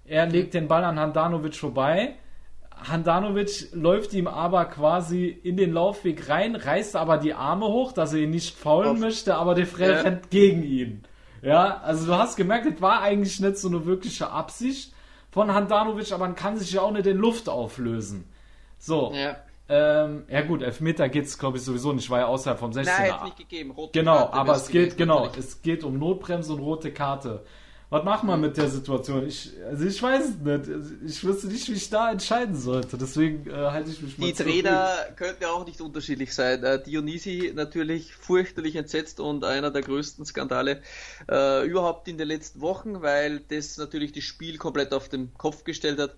Er legt den Ball an Handanovic vorbei. Handanovic läuft ihm aber quasi in den Laufweg rein, reißt aber die Arme hoch, dass er ihn nicht faulen Auf. möchte, aber der Frel ja. rennt gegen ihn. Ja, also du hast gemerkt, es war eigentlich nicht so eine wirkliche Absicht von Handanovic, aber man kann sich ja auch nicht in Luft auflösen. So. Ja. Ähm, ja gut, Elfmeter geht es glaube ich sowieso nicht, war ja außerhalb vom 16er. Nein, nicht gegeben. Rote genau, Karte aber es geht, genau, es geht um Notbremse und rote Karte. Was macht man mit der Situation? Ich, also ich weiß es nicht. Ich wüsste nicht, wie ich da entscheiden sollte. Deswegen äh, halte ich mich mal Die Trainer könnten ja auch nicht unterschiedlich sein. Äh, Dionisi natürlich fürchterlich entsetzt und einer der größten Skandale äh, überhaupt in den letzten Wochen, weil das natürlich das Spiel komplett auf den Kopf gestellt hat.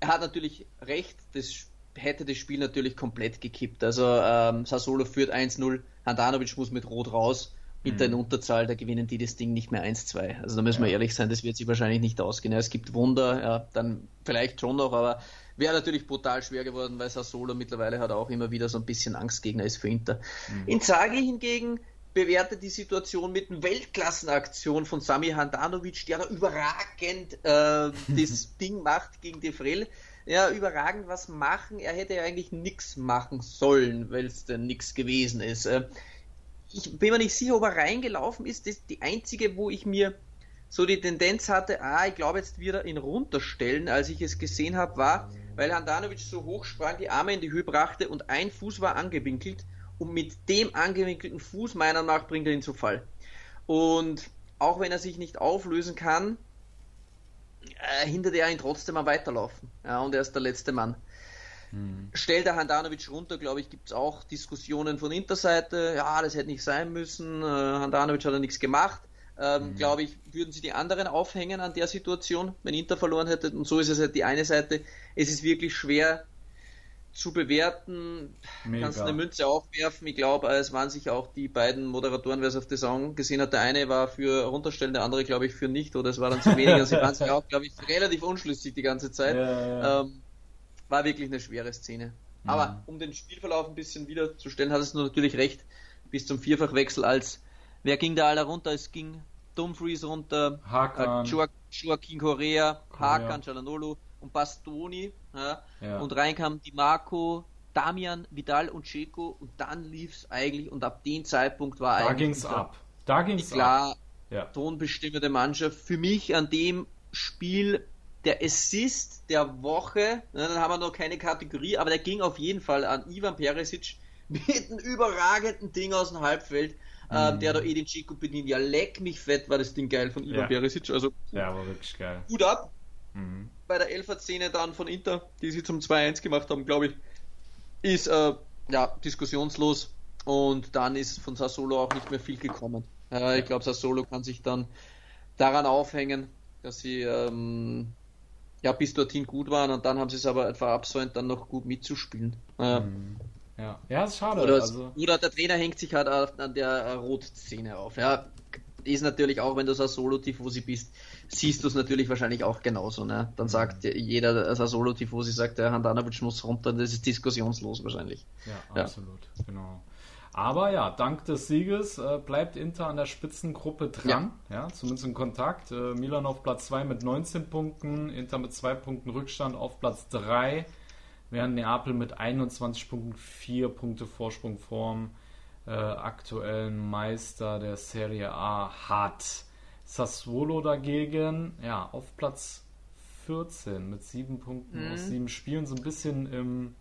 Er hat natürlich recht, das hätte das Spiel natürlich komplett gekippt. Also ähm, Sassolo führt 1-0, Handanovic muss mit Rot raus Inter in mhm. Unterzahl, da gewinnen die das Ding nicht mehr 1-2. Also da müssen ja. wir ehrlich sein, das wird sich wahrscheinlich nicht ausgehen. Ja, es gibt Wunder, ja, dann vielleicht schon noch, aber wäre natürlich brutal schwer geworden, weil Sassolo mittlerweile hat auch immer wieder so ein bisschen Angstgegner ist für Inter. Mhm. Inzaghi hingegen bewertet die Situation mit einer Weltklassenaktion von Sami Handanovic, der da überragend äh, das [laughs] Ding macht gegen Defrel. Ja, überragend was machen. Er hätte ja eigentlich nichts machen sollen, weil es denn nichts gewesen ist. Ich bin mir nicht sicher, ob er reingelaufen ist. Das ist die einzige, wo ich mir so die Tendenz hatte, ah, ich glaube, jetzt wird er ihn runterstellen, als ich es gesehen habe, war, weil Handanovic so hoch sprang, die Arme in die Höhe brachte und ein Fuß war angewinkelt und mit dem angewinkelten Fuß meiner Meinung nach bringt er ihn zu Fall. Und auch wenn er sich nicht auflösen kann, äh, hindert er ihn trotzdem am Weiterlaufen. Ja, und er ist der letzte Mann. Mhm. Stellt der Handanovic runter, glaube ich, gibt es auch Diskussionen von Interseite. Ja, das hätte nicht sein müssen. Äh, Handanovic hat ja nichts gemacht. Ähm, mhm. Glaube ich, würden sie die anderen aufhängen an der Situation, wenn Inter verloren hätte. Und so ist es halt die eine Seite. Es ist wirklich schwer zu bewerten. Mega. Kannst eine Münze aufwerfen. Ich glaube, es waren sich auch die beiden Moderatoren, wer es auf der Song gesehen hat. Der eine war für runterstellen, der andere, glaube ich, für nicht. Oder es war dann zu wenig. Also sie waren sich [laughs] auch, glaube ich, relativ unschlüssig die ganze Zeit. Ja, ja. Ähm, war wirklich eine schwere Szene. Mhm. Aber um den Spielverlauf ein bisschen wiederzustellen, hattest du natürlich recht, bis zum Vierfachwechsel als wer ging da alle runter? Es ging Dumfries runter, Hakan, äh, Joaquin Correa, Hakan, Cialanolo und Bastoni. Ja, ja. Und rein kam Di Marco, Damian, Vidal und Checo und dann lief es eigentlich und ab dem Zeitpunkt war da eigentlich ging's ab. Da ging's klar ab. Ja. tonbestimmende Mannschaft. Für mich an dem Spiel der Assist der Woche, dann haben wir noch keine Kategorie, aber der ging auf jeden Fall an Ivan Peresic [laughs] mit einem überragenden Ding aus dem Halbfeld. Mhm. der da Edin Chico bedient. Ja, leck mich fett, war das Ding geil von Ivan ja. Peresic. Also, ja, war wirklich geil. Gut ab. Mhm. Bei der Elfer-Szene dann von Inter, die sie zum 2-1 gemacht haben, glaube ich, ist äh, ja diskussionslos. Und dann ist von Sassolo auch nicht mehr viel gekommen. Äh, ich glaube, Sassolo kann sich dann daran aufhängen, dass sie ähm, ja, bis dorthin gut waren und dann haben sie es aber verabsäumt, dann noch gut mitzuspielen. Äh, mhm. Ja, ja ist schade. Oder, also, oder der Trainer hängt sich halt an der Rotszene auf. Ja, ist natürlich auch, wenn du Sassuolo-Tifosi bist, siehst du es natürlich wahrscheinlich auch genauso. Ne? Dann sagt jeder Sassuolo-Tifosi, sagt der Handanovic muss runter, das ist diskussionslos wahrscheinlich. Ja, absolut, ja. genau. Aber ja, dank des Sieges äh, bleibt Inter an der Spitzengruppe dran, ja, ja zumindest in Kontakt. Äh, Milan auf Platz 2 mit 19 Punkten, Inter mit 2 Punkten Rückstand auf Platz 3, während Neapel mit 21 Punkten 4 Punkte Vorsprung vorm äh, aktuellen Meister der Serie A hat. Sassuolo dagegen, ja, auf Platz 14 mit 7 Punkten mhm. aus 7 Spielen, so ein bisschen im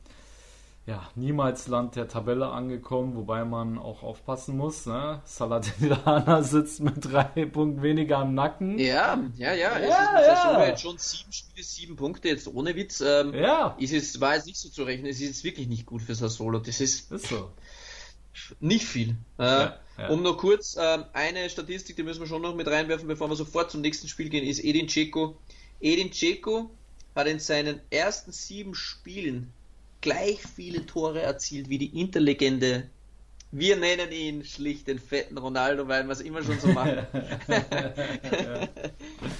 ja, niemals Land der Tabelle angekommen, wobei man auch aufpassen muss. Ne? Saladinana [laughs] sitzt mit drei Punkten weniger am Nacken. Ja, ja, ja. Es ja, ist ja. jetzt schon sieben Spiele, sieben Punkte, jetzt ohne Witz. Ähm, ja. Ist es, war jetzt nicht so zu rechnen, es ist jetzt wirklich nicht gut für Sassolo. Das ist, ist so. nicht viel. Äh, ja, ja. Um nur kurz äh, eine Statistik, die müssen wir schon noch mit reinwerfen, bevor wir sofort zum nächsten Spiel gehen, ist Edin Dzeko. Edin Dzeko hat in seinen ersten sieben Spielen gleich viele Tore erzielt wie die Interlegende. Wir nennen ihn schlicht den fetten Ronaldo, weil wir es immer schon so machen. [laughs]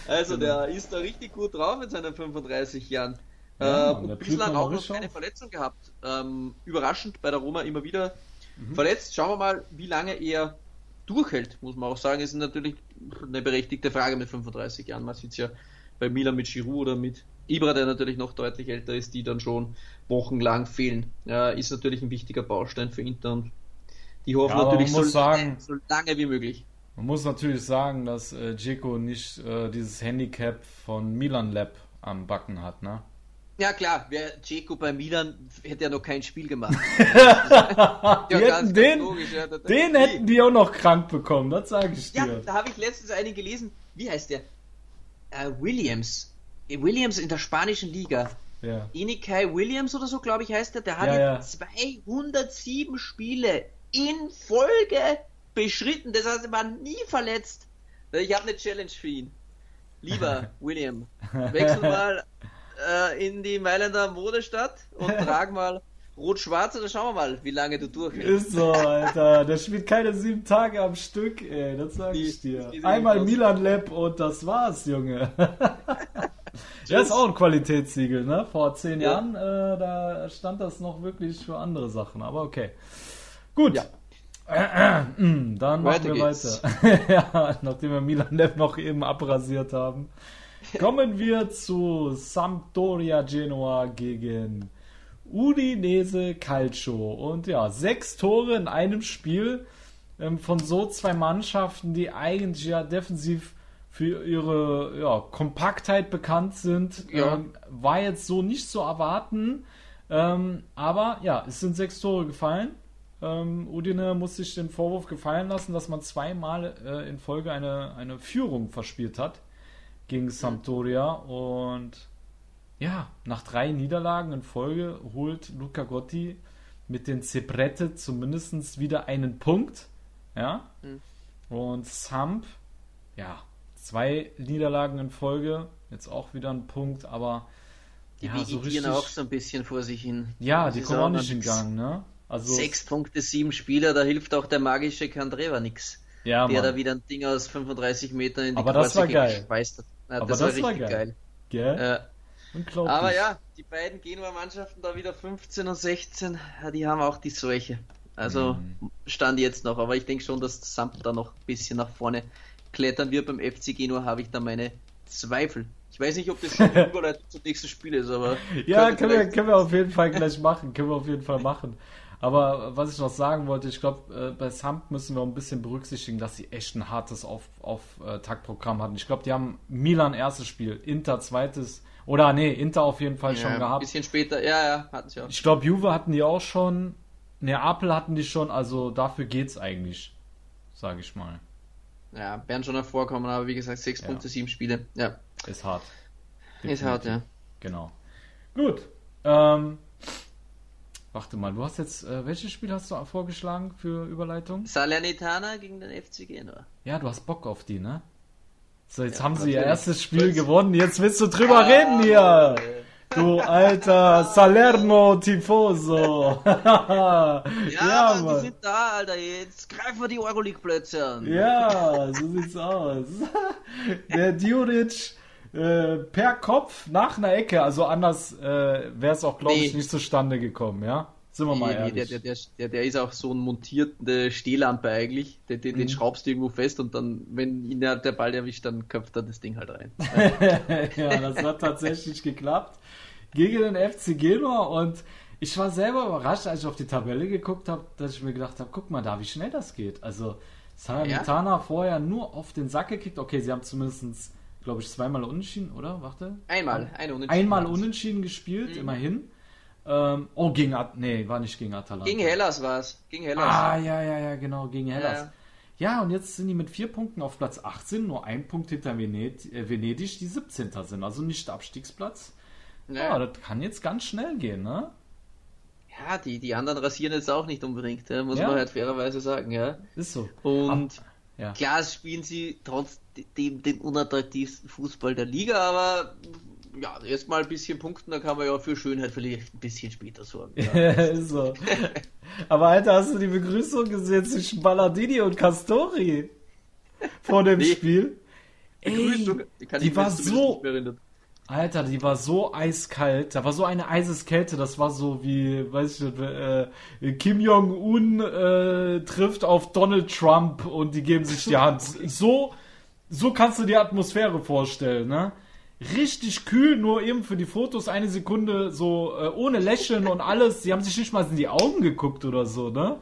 also der ist da richtig gut drauf in seinen 35 Jahren. Ja, äh, bislang auch noch keine Verletzung gehabt. Ähm, überraschend bei der Roma immer wieder mhm. verletzt. Schauen wir mal, wie lange er durchhält, muss man auch sagen. Ist natürlich eine berechtigte Frage mit 35 Jahren. Man sieht es ja bei Milan mit Giroud oder mit Ibra, der natürlich noch deutlich älter ist, die dann schon wochenlang fehlen. Ja, ist natürlich ein wichtiger Baustein für Inter und die hoffen ja, natürlich so, sagen, so, lange wie möglich. Man muss natürlich sagen, dass äh, Dzeko nicht äh, dieses Handicap von Milan Lab am Backen hat, ne? Ja klar, wer Dzeko bei Milan hätte ja noch kein Spiel gemacht. [laughs] ja, hätten den, ja, den hätten die auch noch krank bekommen, das sage ich dir. Ja, da habe ich letztens einen gelesen, wie heißt der? Uh, Williams Williams in der spanischen Liga. Ja. Inikai Williams oder so, glaube ich, heißt der. Der hat ja, ja. 207 Spiele in Folge beschritten. Das heißt, er war nie verletzt. Ich habe eine Challenge für ihn. Lieber [laughs] William, wechsel mal äh, in die Mailänder Modestadt und [laughs] trag mal Rot-Schwarz und dann schauen wir mal, wie lange du durchhältst. Ist so, Alter. Der spielt keine sieben Tage am Stück, ey. Das sag ich dir. Einmal Milan Lab und das war's, Junge. [laughs] [laughs] Ja, ist auch ein Qualitätssiegel, ne? Vor zehn ja. Jahren, äh, da stand das noch wirklich für andere Sachen, aber okay. Gut. Ja. [clears throat] dann machen weiter wir geht's. weiter. [laughs] ja, nachdem wir Milan Lev noch eben abrasiert haben. Kommen wir zu Sampdoria Genoa gegen Udinese Calcio. Und ja, sechs Tore in einem Spiel ähm, von so zwei Mannschaften, die eigentlich ja defensiv für ihre ja, Kompaktheit bekannt sind. Ja. Ähm, war jetzt so nicht zu erwarten. Ähm, aber ja, es sind sechs Tore gefallen. Ähm, Udine muss sich den Vorwurf gefallen lassen, dass man zweimal äh, in Folge eine, eine Führung verspielt hat gegen Sampdoria. Und ja, nach drei Niederlagen in Folge holt Luca Gotti mit den Zebrette zumindest wieder einen Punkt. Ja. Mhm. Und Samp, ja, zwei Niederlagen in Folge, jetzt auch wieder ein Punkt, aber die ja, so richtig, auch so ein bisschen vor sich hin. Ja, die kommen auch nicht in Gang, ne? Also sechs Punkte, sieben Spieler, da hilft auch der magische Kandreva nix. Ja, der Mann. da wieder ein Ding aus 35 Metern in die Aber das war geil. hat. Ja, aber das, das war richtig geil. geil. Gell? Unglaublich. Aber ja, die beiden Genua-Mannschaften da wieder 15 und 16, die haben auch die Seuche. Also mhm. stand jetzt noch, aber ich denke schon, dass Samt da noch ein bisschen nach vorne klettern wir beim FC Genua, habe ich da meine Zweifel. Ich weiß nicht, ob das schon [laughs] Überleitung zum nächsten Spiel ist, aber. ja, können wir, können wir auf jeden Fall gleich machen. Können wir auf jeden Fall machen. Aber was ich noch sagen wollte, ich glaube, äh, bei Samp müssen wir ein bisschen berücksichtigen, dass sie echt ein hartes auf, auf äh, hatten. Ich glaube, die haben Milan erstes Spiel, Inter zweites, oder nee, Inter auf jeden Fall ja, schon gehabt. Ein bisschen später, ja, ja, hatten sie auch. Ich glaube, Juve hatten die auch schon, Neapel hatten die schon, also dafür geht's eigentlich, sage ich mal. Ja, werden schon noch vorkommen, aber wie gesagt, 6 ja. Punkte, 7 Spiele. Ja. Ist hart. Definitiv. Ist hart, ja. Genau. Gut. Ähm, warte mal, du hast jetzt, äh, welches Spiel hast du vorgeschlagen für Überleitung? Salernitana gegen den FC Genua. Ja, du hast Bock auf die, ne? So, jetzt ja, haben sie ihr erstes Spiel gewonnen, jetzt willst du drüber ah, reden hier. Du alter Salerno Tifoso. [laughs] Ja, ja Mann, die Mann. sind da, Alter. Jetzt greifen wir die Euroleague-Plätze an. Ja, so sieht's aus. [laughs] Der Djuric äh, per Kopf nach einer Ecke, also anders äh, wäre es auch, glaube ich, Nee. nicht zustande gekommen, ja? Sind wir mal Nee, der, der, der, der ist auch so ein montierende Stehlampe eigentlich. Den, den, Mhm. den schraubst du irgendwo fest und dann, wenn ihn der, Ball erwischt, dann köpft er das Ding halt rein. [laughs] ja, das hat tatsächlich geklappt. Gegen den FC Genua und ich war selber überrascht, als ich auf die Tabelle geguckt habe, dass ich mir gedacht habe, guck mal da, wie schnell das geht. Also Salernitana vorher nur auf den Sack gekickt. Okay, sie haben zumindest, glaube ich, zweimal unentschieden, oder? Warte. Einmal, eine Unentschieden. Einmal unentschieden gespielt, immerhin. Ähm, oh, gegen At nee, war nicht gegen Atalanta. Gegen Hellas war es. Gegen Hellas. Ah, ja, ja, ja, genau, gegen Hellas. Ja. Ja, und jetzt sind die mit vier Punkten auf Platz 18, nur ein Punkt hinter Vened äh, Venedig, die 17. sind, also nicht Abstiegsplatz. Ja, Ja. das kann jetzt ganz schnell gehen, ne? Ja, die, die anderen rasieren jetzt auch nicht unbedingt, ja, muss Ja. man halt fairerweise sagen, ja. Ist so. Und Ab- ja. klar spielen sie trotzdem den unattraktivsten Fußball der Liga, aber ja, erst mal ein bisschen punkten, da kann man ja für Schönheit vielleicht ein bisschen später sorgen. [laughs] Ja. ist so. Aber Alter, hast du die Begrüßung gesehen zwischen Balladini und Castori vor dem Nee. Spiel? Begrüßung, Ey, die mir war jetzt so. Alter, die war so eiskalt. Da war so eine Eiseskälte. Das war so wie, weiß ich nicht, äh, Kim Jong-un äh, trifft auf Donald Trump und die geben sich die Hand. [laughs] So, so kannst du die Atmosphäre vorstellen, ne? Richtig kühl, nur eben für die Fotos eine Sekunde so äh, ohne Lächeln und alles. Die haben sich nicht mal in die Augen geguckt oder so, ne?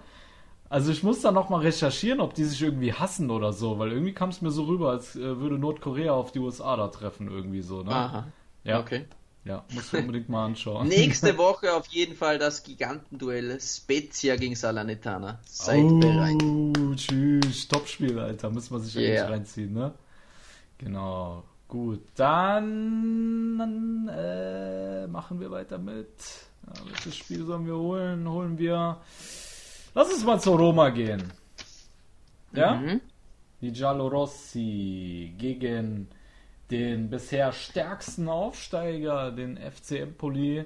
Also ich muss da noch mal recherchieren, ob die sich irgendwie hassen oder so, weil irgendwie kam es mir so rüber, als äh, würde Nordkorea auf die USA da treffen irgendwie so, ne? Aha. Ja. Okay. Ja, musst du unbedingt mal anschauen. Nächste [laughs] Woche auf jeden Fall das Gigantenduell Spezia gegen Salernitana. Seid oh, bereit. tschüss, Topspiel, Alter, müssen wir sich Yeah. eigentlich reinziehen, ne? Genau. Gut, dann äh, machen wir weiter mit. Ja, welches Spiel sollen wir holen? Holen wir. Lass uns mal zu Roma gehen. Ja? Mhm. Die Giallorossi gegen den bisher stärksten Aufsteiger, den FC Empoli,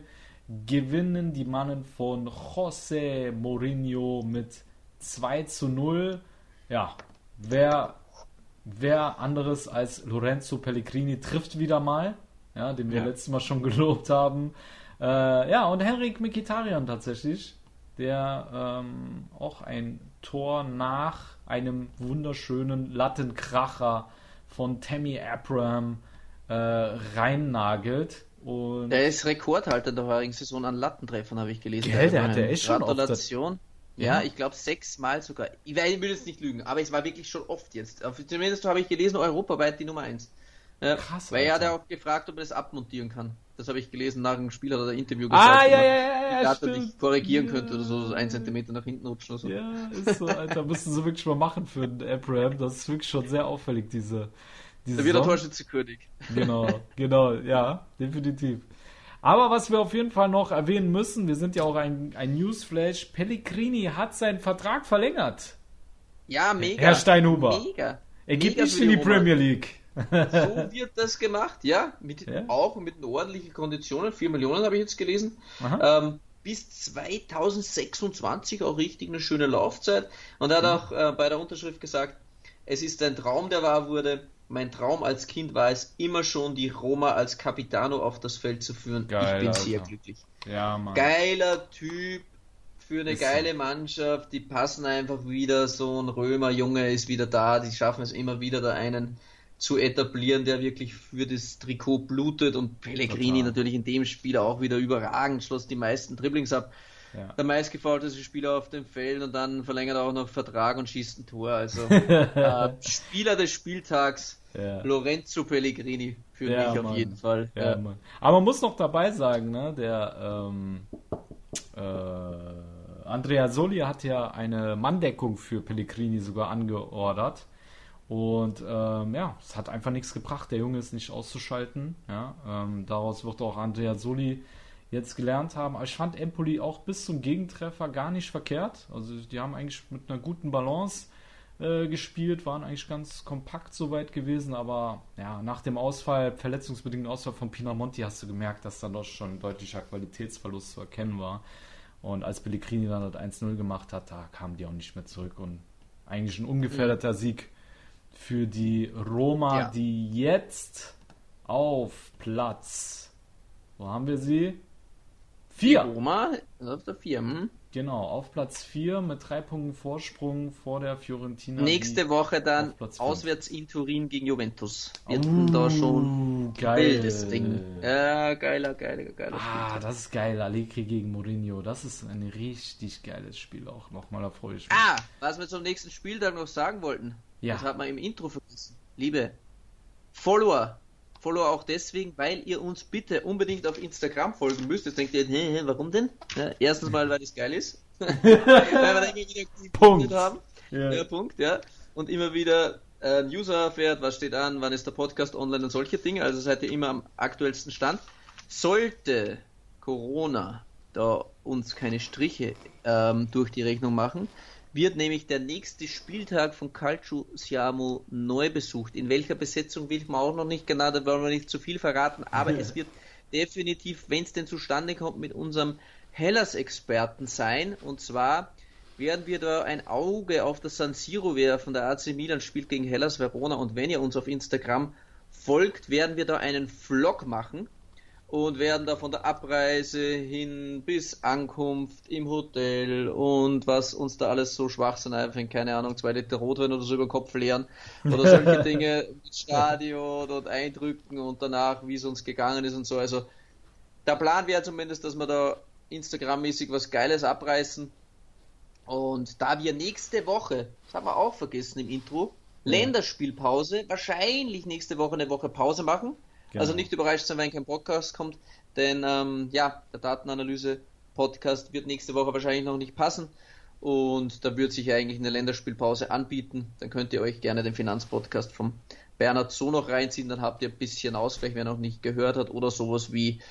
gewinnen die Mannen von José Mourinho mit 2 zu 0. Ja, wer, wer anderes als Lorenzo Pellegrini trifft wieder mal, ja, den wir Ja. letztes Mal schon [laughs] gelobt haben. Äh, ja, und Henrik Mkhitaryan tatsächlich, der ähm, auch ein Tor nach einem wunderschönen Lattenkracher von Tammy Abraham äh, reinnagelt. Und Der ist Rekordhalter der heurigen Saison an Lattentreffern, habe ich gelesen. Gell, der hat hat ja echt schon Gratulation. Ja, Ja. ich glaube sechsmal sogar. Ich, ich will jetzt nicht lügen, aber es war wirklich schon oft jetzt. Auf- Zumindest habe ich gelesen, europaweit die Nummer 1. Ja, Krass, Weil er hat ja auch gefragt, ob er das abmontieren kann. Das habe ich gelesen nach dem Spiel, hat er ein Interview Ah, gesagt. ja, ob ja, er ja, ja, Daten stimmt. nicht korrigieren Ja. könnte oder so, so ein Zentimeter nach hinten rutschen oder so. Ja, ist so, Alter. Müssen sie wirklich mal machen für den Abraham. Das ist wirklich schon sehr auffällig, diese, diese Da wird er. Torschützenkönig. Genau, genau, ja, definitiv. Aber was wir auf jeden Fall noch erwähnen müssen, wir sind ja auch ein, ein Newsflash, Pellegrini hat seinen Vertrag verlängert. Ja, mega. Herr Steinhuber. Mega. Er geht Mega nicht in die Roma. Premier League. So wird das gemacht, ja. Mit, Ja. Auch mit ordentlichen Konditionen. 4 Millionen habe ich jetzt gelesen. Ähm, bis 2026 auch richtig eine schöne Laufzeit. Und er hat auch äh, bei der Unterschrift gesagt, es ist ein Traum, der wahr wurde. Mein Traum als Kind war es immer schon, die Roma als Capitano auf das Feld zu führen. Geil, ich bin sehr Alter. glücklich. Ja, Mann. Geiler Typ für eine Ist so. geile Mannschaft. Die passen einfach wieder. So ein Römer Junge ist wieder da. Die schaffen es immer wieder, da einen zu etablieren, der wirklich für das Trikot blutet. Und Pellegrini Total. natürlich in dem Spiel auch wieder überragend. Schloss die meisten Dribblings ab. Ja. Der meistgefaulteste Spieler auf dem Feld und dann verlängert er auch noch Vertrag und schießt ein Tor. Also [laughs] äh, Spieler des Spieltags, Ja. Lorenzo Pellegrini für Ja, mich auf Mann. jeden Fall. Ja. Aber man muss noch dabei sagen, ne, der ähm, äh, Andrea Soli hat ja eine Manndeckung für Pellegrini sogar angeordert. Und ähm, ja, es hat einfach nichts gebracht. Der Junge ist nicht auszuschalten. Ja, ähm, daraus wird auch Andrea Soli jetzt gelernt haben. Aber ich fand Empoli auch bis zum Gegentreffer gar nicht verkehrt. Also die haben eigentlich mit einer guten Balance äh, gespielt, waren eigentlich ganz kompakt soweit gewesen, aber ja, nach dem Ausfall, verletzungsbedingten Ausfall von Pinamonti hast du gemerkt, dass da doch schon ein deutlicher Qualitätsverlust zu erkennen war. Und als Pellegrini dann das 1-0 gemacht hat, da kamen die auch nicht mehr zurück und eigentlich ein ungefährdeter mhm. Sieg für die Roma, ja. die jetzt auf Platz, wo haben wir sie? Vier. Roma auf der vier. Hm? Genau, auf Platz 4 mit drei Punkten Vorsprung vor der Fiorentina. Nächste Woche dann auswärts in Turin gegen Juventus. Wir uh, da schon geil. wildes Ding. Ja, geiler, geiler, geiler Ah, Spiel. das ist geil. Allegri gegen Mourinho. Das ist ein richtig geiles Spiel auch. Nochmal erfreue ich mich. Ah, was wir zum nächsten Spieltag noch sagen wollten. Ja. Das hat man im Intro vergessen. Liebe Follower, Follower auch deswegen, weil ihr uns bitte unbedingt auf Instagram folgen müsst. Jetzt denkt ihr, hä, hä, warum denn? Ja, erstens mal, weil es geil ist. [laughs] weil wir da immer wieder Punkt. haben. Ja. ja. Punkt, ja. Und immer wieder äh, User erfährt, was steht an, wann ist der Podcast online und solche Dinge. Also seid ihr immer am aktuellsten Stand. Sollte Corona da uns keine Striche ähm, durch die Rechnung machen, wird nämlich der nächste Spieltag von Calcio Siamo neu besucht. In welcher Besetzung will ich mir auch noch nicht genau, da wollen wir nicht zu viel verraten, aber ja. [laughs] es wird definitiv, wenn es denn zustande kommt, mit unserem Hellas-Experten sein. Und zwar werden wir da ein Auge auf das San Siro werfen. Der AC Milan spielt gegen Hellas Verona und wenn ihr uns auf Instagram folgt, werden wir da einen Vlog machen und werden da von der Abreise hin bis Ankunft im Hotel und was uns da alles so Schwachsinn einfängt, keine Ahnung, zwei Liter Rotwein oder so über den Kopf leeren oder solche [laughs] Dinge mit Stadion und Eindrücken und danach, wie es uns gegangen ist und so. Also der Plan wäre zumindest, dass wir da Instagram-mäßig was Geiles abreißen. Und da wir nächste Woche, das haben wir auch vergessen im Intro, Länderspielpause, wahrscheinlich nächste Woche eine Woche Pause machen Genau. Also nicht überrascht sein, wenn kein Podcast kommt, denn ähm, ja, der Datenanalyse-Podcast wird nächste Woche wahrscheinlich noch nicht passen. Und da würde sich eigentlich eine Länderspielpause anbieten. Dann könnt ihr euch gerne den Finanzpodcast vom Bernhard so noch reinziehen. Dann habt ihr ein bisschen Ausgleich, wer noch nicht gehört hat. Oder sowas wie,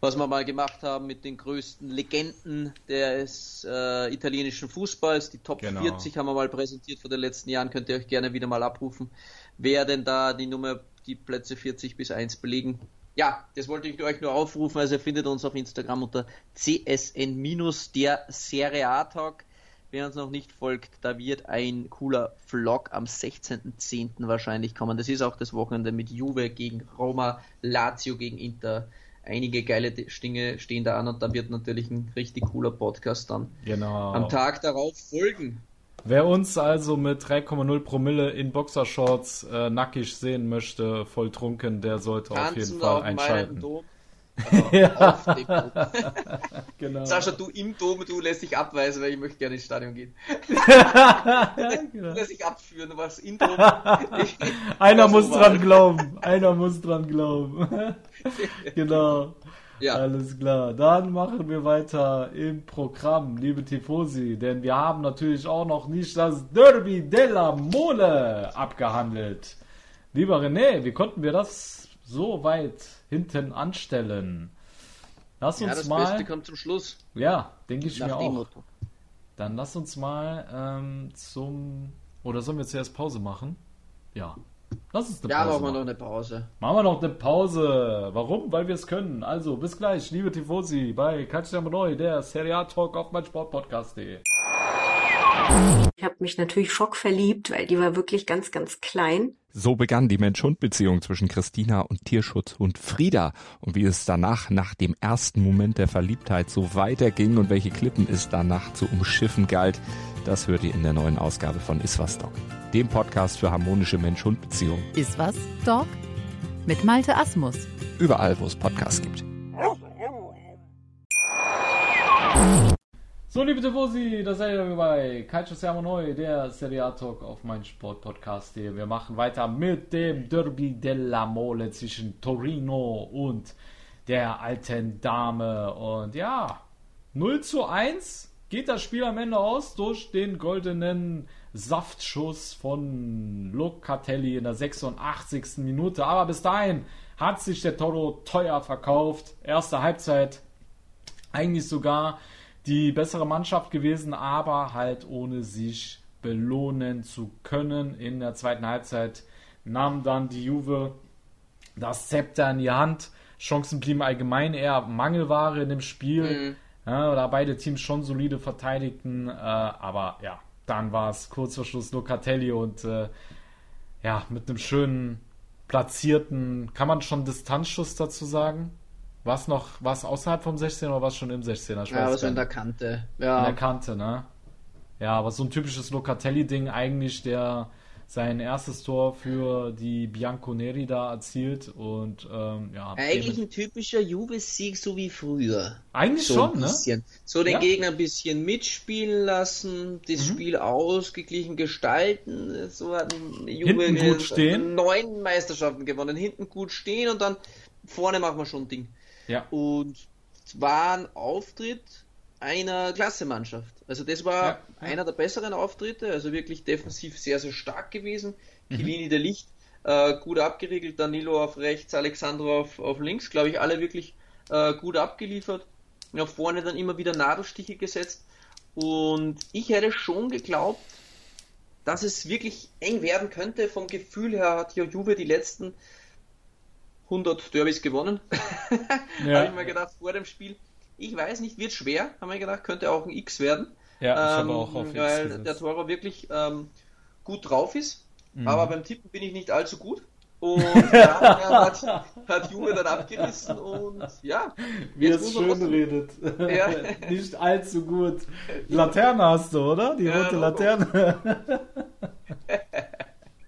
was wir mal gemacht haben mit den größten Legenden des äh, italienischen Fußballs. Die Top genau. 40 haben wir mal präsentiert vor den letzten Jahren. Könnt ihr euch gerne wieder mal abrufen, wer denn da die Nummer die Plätze 40 bis 1 belegen. Ja, das wollte ich euch nur aufrufen. Also ihr findet uns auf Instagram unter csn-der Serie A Talk. Wer uns noch nicht folgt, da wird ein cooler Vlog am 16.10. wahrscheinlich kommen. Das ist auch das Wochenende mit Juve gegen Roma, Lazio gegen Inter. Einige geile Dinge stehen da an und da wird natürlich ein richtig cooler Podcast dann genau. am Tag darauf folgen. Wer uns also mit 3,0 Promille in Boxershorts äh, nackig sehen möchte, voll trunken, der sollte Tanzen auf jeden Fall einschalten. [laughs] Also ja. [laughs] genau. Sascha, du im Dom, du lässt dich abweisen, weil ich möchte gerne ins Stadion gehen. [laughs] genau. Du lässt dich abführen, was im Dom. Einer muss dran glauben. Einer muss dran glauben. genau. Ja. Alles klar. Dann machen wir weiter im Programm, liebe Tifosi, denn wir haben natürlich auch noch nicht das Derby della Mole abgehandelt. Lieber René, wie konnten wir das so weit hinten anstellen? Lass uns ja, das mal. Beste kommt zum Schluss. Ja, denke ich Nach mir auch. Motto. Dann lass uns mal ähm, zum. Oder sollen wir zuerst Pause machen? Ja. Lass uns eine ja, Pause. Ja, machen wir noch eine Pause. Machen wir noch eine Pause. Warum? Weil wir es können. Also, bis gleich, liebe Tifosi, bei Calciamo Neu, der Serie A Talk auf mein Sportpodcast.de. Ich habe mich natürlich schockverliebt, weil die war wirklich ganz, ganz klein. So begann die Mensch-Hund-Beziehung zwischen Christina und Tierschutzhund Frieda. Und wie es danach, nach dem ersten Moment der Verliebtheit, so weiterging und welche Klippen es danach zu umschiffen galt, das hört ihr in der neuen Ausgabe von Iswas Dog, dem Podcast für harmonische Mensch-Hund-Beziehungen. Iswas Dog? Mit Malte Asmus. Überall, wo es Podcasts gibt. So, liebe Tifosi, da seid ihr bei Calcio Siamo Neu, der Serie A Talk auf mein Sportpodcast hier. Wir machen weiter mit dem Derby della Mole zwischen Torino und der alten Dame. Und ja, 0 zu 1 geht das Spiel am Ende aus durch den goldenen Saftschuss von Locatelli in der 86. Minute. Aber bis dahin hat sich der Toro teuer verkauft. Erste Halbzeit eigentlich sogar die bessere Mannschaft gewesen, aber halt ohne sich belohnen zu können. In der zweiten Halbzeit nahm dann die Juve das Zepter in die Hand. Chancen blieben allgemein eher Mangelware in dem Spiel. Mhm. Ja, da beide Teams schon solide verteidigten, äh, aber ja, dann war es kurz vor Schluss Locatelli und äh, ja, mit einem schönen platzierten, kann man schon Distanzschuss dazu sagen? Was noch, was außerhalb vom 16 oder was schon im 16er? ja, was in der Kante. Ja. In der Kante, ne? Ja, aber so ein typisches Locatelli-Ding eigentlich, der sein erstes Tor für die Bianconeri da erzielt und ähm, ja. Eigentlich ein typischer Juve-Sieg, so wie früher. Eigentlich so schon, ne? So den ja. Gegner ein bisschen mitspielen lassen, das mhm. Spiel ausgeglichen gestalten. So hat Juve hinten gut stehen. neun Meisterschaften gewonnen, hinten gut stehen und dann vorne machen wir schon ein Ding. Ja. Und es war ein Auftritt einer Klassemannschaft. Also das war ja, ja. einer der besseren Auftritte, also wirklich defensiv sehr, sehr stark gewesen. Mhm. Kilini der Licht äh, gut abgeriegelt, Danilo auf rechts, Alexandro auf, auf links, glaube ich, alle wirklich äh, gut abgeliefert. Ja, vorne dann immer wieder Nadelstiche gesetzt. Und ich hätte schon geglaubt, dass es wirklich eng werden könnte. Vom Gefühl her hat ja Juve die letzten 100 Derbys gewonnen. [laughs] Ja. Habe ich mir gedacht vor dem Spiel. Ich weiß nicht, wird schwer, haben wir gedacht, könnte auch ein X werden. Ja, ich ähm, habe auch auf X Weil gesetzt. der Toro wirklich ähm, gut drauf ist. Mhm. Aber beim Tippen bin ich nicht allzu gut. Und ja, [laughs] hat, hat Juve dann abgerissen und ja. Wie es schön redet. Ja. [laughs] nicht allzu gut. Laterne hast du, oder? Die rote ja, Laterne.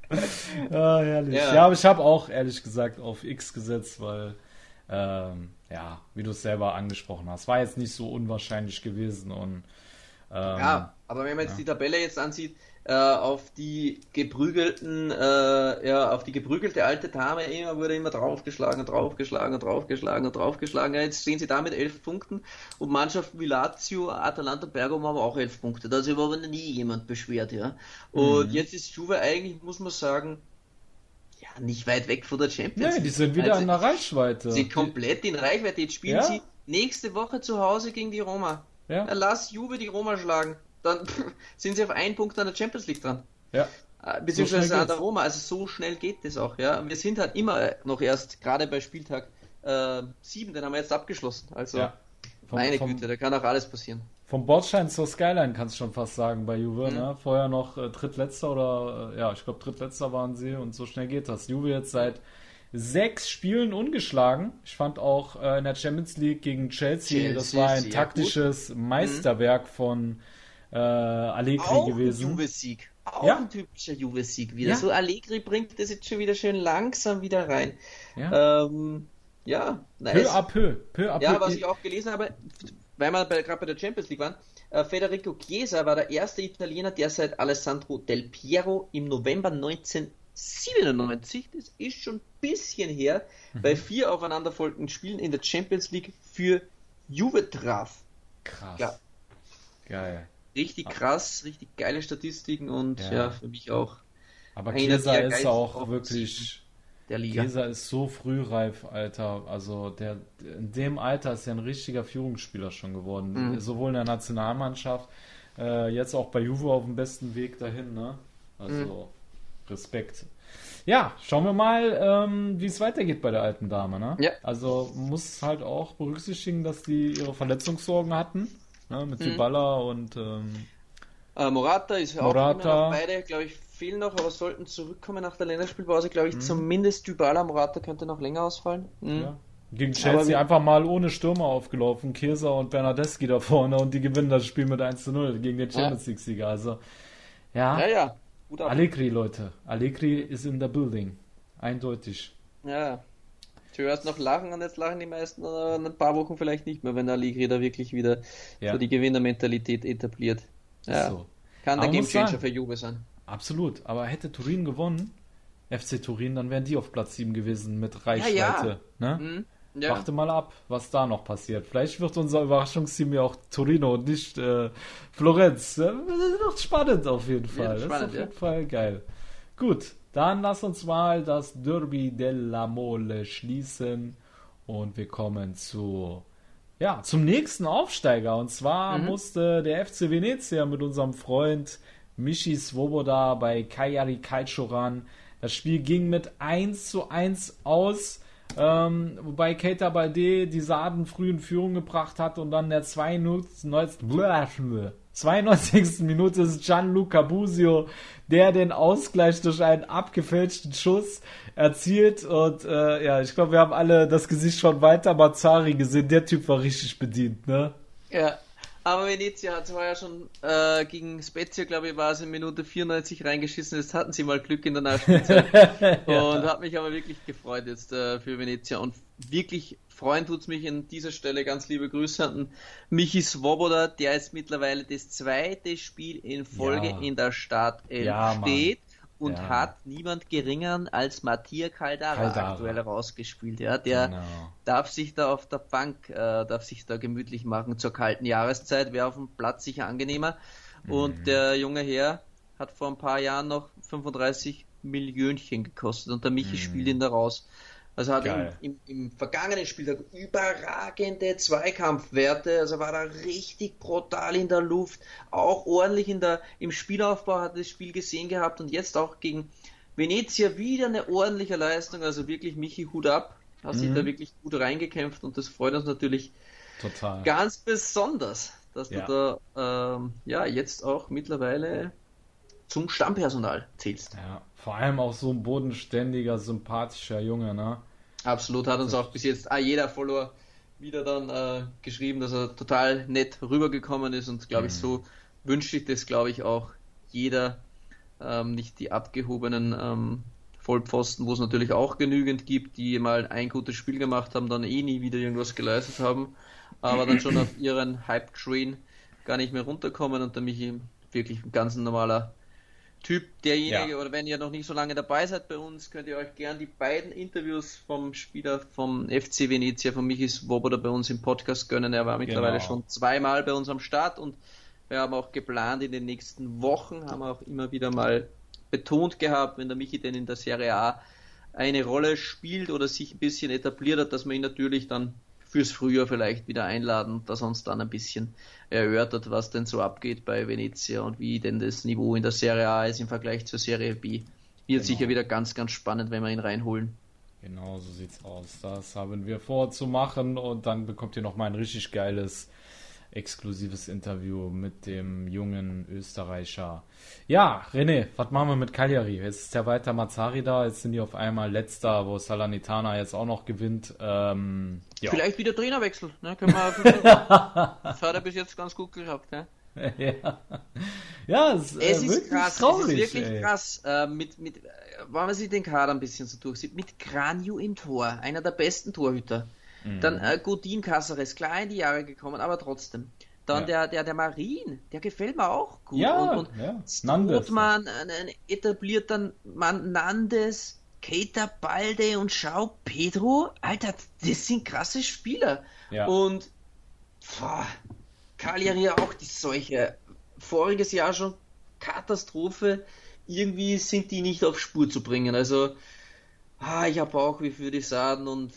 [laughs] ah, herrlich. Ja. ja, aber ich habe auch ehrlich gesagt auf X gesetzt, weil ähm, ja, wie du es selber angesprochen hast, war jetzt nicht so unwahrscheinlich gewesen und ähm, ja, aber wenn man jetzt ja. die Tabelle jetzt ansieht, äh, auf die geprügelten, äh, ja, auf die geprügelte alte Dame immer wurde immer draufgeschlagen und draufgeschlagen und draufgeschlagen und draufgeschlagen. Ja, jetzt stehen sie da mit elf Punkten und Mannschaften wie Lazio, Atalanta, Bergamo haben auch elf Punkte. Da hat sich aber nie jemand beschwert, ja. Und mhm. jetzt ist Juve eigentlich, muss man sagen, nicht weit weg von der Champions League. Nein, die sind wieder also, in der Reichweite. Sie sind komplett in Reichweite. Jetzt spielen ja? sie nächste Woche zu Hause gegen die Roma. Ja. lass Juve die Roma schlagen. Dann [laughs] sind sie auf einen Punkt an der Champions League dran. Ja. Äh, beziehungsweise so an der Roma. Also so schnell geht das auch. Ja. Wir sind halt immer noch erst, gerade bei Spieltag äh, 7, den haben wir jetzt abgeschlossen. Also ja. vom, meine vom, Güte, da kann auch alles passieren. Vom Bordstein zur Skyline kannst du schon fast sagen bei Juve. Mhm. Ne? Vorher noch äh, Drittletzter oder äh, ja, ich glaube Drittletzter waren sie und so schnell geht das. Juve jetzt seit sechs Spielen ungeschlagen. Ich fand auch äh, in der Champions League gegen Chelsea, Chelsea das war ein taktisches gut. Mhm. Meisterwerk von äh, Allegri auch gewesen. Ein Juve-Sieg. Auch ja? ein typischer Juve-Sieg wieder. Ja? So Allegri bringt das jetzt schon wieder schön langsam wieder rein. Ja, ähm, ja nice. Peu à peu, peu à peu. Ja, was ich auch gelesen habe, weil wir gerade bei der Champions League waren, äh, Federico Chiesa war der erste Italiener, der seit Alessandro Del Piero im November 1997, das ist schon ein bisschen her, mhm. bei vier aufeinanderfolgenden Spielen in der Champions League für Juve traf. Krass. Ja. Geil. Richtig krass, richtig geile Statistiken und ja, ja für mich auch. Aber Chiesa ist auch wirklich der Liga. Kesa ist so frühreif, Alter. Also der in dem Alter ist er ein richtiger Führungsspieler schon geworden. Mhm. Sowohl in der Nationalmannschaft, äh, jetzt auch bei Juve auf dem besten Weg dahin, ne? Also mhm. Respekt. Ja, schauen wir mal, ähm, wie es weitergeht bei der alten Dame, ne? Ja. Also muss halt auch berücksichtigen, dass die ihre Verletzungssorgen hatten, ne? Mit mhm. Dybala und ähm, äh, Morata ist Morata. auch beide, glaube ich, fehlen noch, aber sollten zurückkommen nach der Länderspielpause, glaube ich, mhm. zumindest Dybala Morata könnte noch länger ausfallen. Mhm. Ja. Gegen Chelsea einfach mal ohne Stürmer aufgelaufen, Kesa und Bernardeschi da vorne und die gewinnen das Spiel mit 1 zu 0 gegen den Champions League Sieger. Also, ja. Ja, ja. Gut Allegri, Leute. Allegri ist in der Building. Eindeutig. Ja. Zuerst noch lachen und jetzt lachen die meisten äh, in ein paar Wochen vielleicht nicht mehr, wenn Allegri da wirklich wieder ja. so die Gewinnermentalität etabliert. Ja. So. Kann der Gamechanger für Juve sein. Absolut, aber hätte Turin gewonnen, FC Turin, dann wären die auf Platz 7 gewesen mit Reichweite. Ja, ja. Ne? Mhm, ja. Warte mal ab, was da noch passiert. Vielleicht wird unser Überraschungsteam ja auch Torino und nicht äh, Florenz. Das ist doch spannend auf jeden Fall. Spannend, das ist auf jeden Fall geil. Gut, dann lass uns mal das Derby della Mole schließen und wir kommen zu ja, zum nächsten Aufsteiger. Und zwar mhm. musste der FC Venezia mit unserem Freund Michi Svoboda bei Kajari Kalchoran. Das Spiel ging mit 1 zu 1 aus. Ähm, wobei Keita Balde die Saaden früh in Führung gebracht hat und dann der 92. Minute ist Gianluca Busio, der den Ausgleich durch einen abgefälschten Schuss erzielt und äh, ja, ich glaube, wir haben alle das Gesicht von Walter Mazzari gesehen. Der Typ war richtig bedient, ne? Ja, aber Venezia hat zwar ja schon äh, gegen Spezia, glaube ich, war es in Minute 94 reingeschissen. Jetzt hatten sie mal Glück in der Nachspielzeit. [laughs] ja. Und hat mich aber wirklich gefreut jetzt äh, für Venezia. Und wirklich freuen tut es mich an dieser Stelle. Ganz liebe Grüße an Michi Svoboda, der jetzt mittlerweile das zweite Spiel in Folge ja. in der Startelf ja, steht und ja. hat niemand geringeren als Matthias Caldara, Caldara. aktuell rausgespielt. Ja, der genau. darf sich da auf der Bank, äh, darf sich da gemütlich machen zur kalten Jahreszeit, wäre auf dem Platz sicher angenehmer. Mhm. Und der junge Herr hat vor ein paar Jahren noch 35 Millionchen gekostet und der Michi mhm. spielt ihn da raus. Also hat im, im, im, vergangenen Spieltag überragende Zweikampfwerte, also war da richtig brutal in der Luft, auch ordentlich in der, im Spielaufbau hat das Spiel gesehen gehabt und jetzt auch gegen Venezia wieder eine ordentliche Leistung, also wirklich Michi Hut ab, hat mhm. sich da wirklich gut reingekämpft und das freut uns natürlich Total. ganz besonders, dass ja. du da ähm, ja jetzt auch mittlerweile zum Stammpersonal zählst. Ja, vor allem auch so ein bodenständiger, sympathischer Junge, ne? Absolut, hat uns auch bis jetzt ah, jeder Follower wieder dann äh, geschrieben, dass er total nett rübergekommen ist und glaube ich, mhm. so wünscht sich das, glaube ich, auch jeder, ähm, nicht die abgehobenen ähm, Vollpfosten, wo es natürlich auch genügend gibt, die mal ein gutes Spiel gemacht haben, dann eh nie wieder irgendwas geleistet haben, aber dann schon auf [clears throat] ihren Hype-Train gar nicht mehr runterkommen und da mich wirklich ein ganz normaler Typ, derjenige, ja. oder wenn ihr noch nicht so lange dabei seid bei uns, könnt ihr euch gern die beiden Interviews vom Spieler vom FC Venezia, von Michi Swoboda bei uns im Podcast gönnen. Er war mittlerweile genau. schon zweimal bei uns am Start und wir haben auch geplant in den nächsten Wochen, haben auch immer wieder mal betont gehabt, wenn der Michi denn in der Serie A eine Rolle spielt oder sich ein bisschen etabliert hat, dass man ihn natürlich dann fürs Frühjahr vielleicht wieder einladen, dass er uns dann ein bisschen erörtert, was denn so abgeht bei Venezia und wie denn das Niveau in der Serie A ist im Vergleich zur Serie B. Wird genau. sicher wieder ganz, ganz spannend, wenn wir ihn reinholen. Genau, so sieht's aus. Das haben wir vor zu machen und dann bekommt ihr noch mal ein richtig geiles exklusives Interview mit dem jungen Österreicher. Ja, René, was machen wir mit Cagliari? Jetzt ist der weiter Mazzari da, jetzt sind die auf einmal letzter, wo Salernitana jetzt auch noch gewinnt. Ähm, ja. Vielleicht wieder Trainerwechsel, ne? Können wir [laughs] das hat er bis jetzt ganz gut gehabt, ne? ja, ja es, äh, es ist krass, traurig, es ist wirklich ey. krass. Äh, mit, mit, äh, wenn man sich den Kader ein bisschen so durchsieht, mit Granio im Tor, einer der besten Torhüter. Mhm. Dann äh, Godin Caceres, klar in die Jahre gekommen, aber trotzdem. Dann ja. der, der, der Marin, der gefällt mir auch gut. Ja, und, und ja. Strothmann, ein, ein etablierter Mann, Nandes, Keita Balde und Schau Pedro. Alter, das sind krasse Spieler. Ja. Und boah, Cagliari auch die Seuche. Voriges Jahr schon Katastrophe. Irgendwie sind die nicht auf Spur zu bringen. Also, ah, ich habe auch wie für die Saden und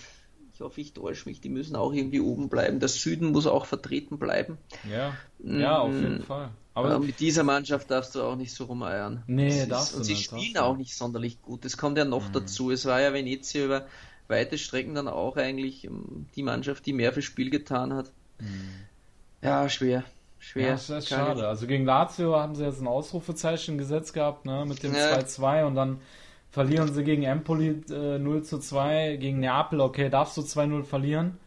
ich hoffe, ich täusche mich, die müssen auch irgendwie oben bleiben. Der Süden muss auch vertreten bleiben. Ja, ja, auf jeden mm, Fall. Aber, Aber mit dieser Mannschaft darfst du auch nicht so rumeiern. Nee, das darfst ist, Und sie spielen auch nicht sonderlich gut. Das kommt ja noch mhm. dazu. Es war ja Venezia über weite Strecken dann auch eigentlich ähm, die Mannschaft, die mehr für Spiel getan hat. Mhm. Ja, schwer. Schwer. Ja, das ist schade. Also gegen Lazio haben sie jetzt ein Ausrufezeichen gesetzt gehabt, ne, mit dem 2-2 ja. und dann verlieren sie gegen Empoli äh, 0 zu 2, gegen Neapel, okay, darfst du 2-0 verlieren.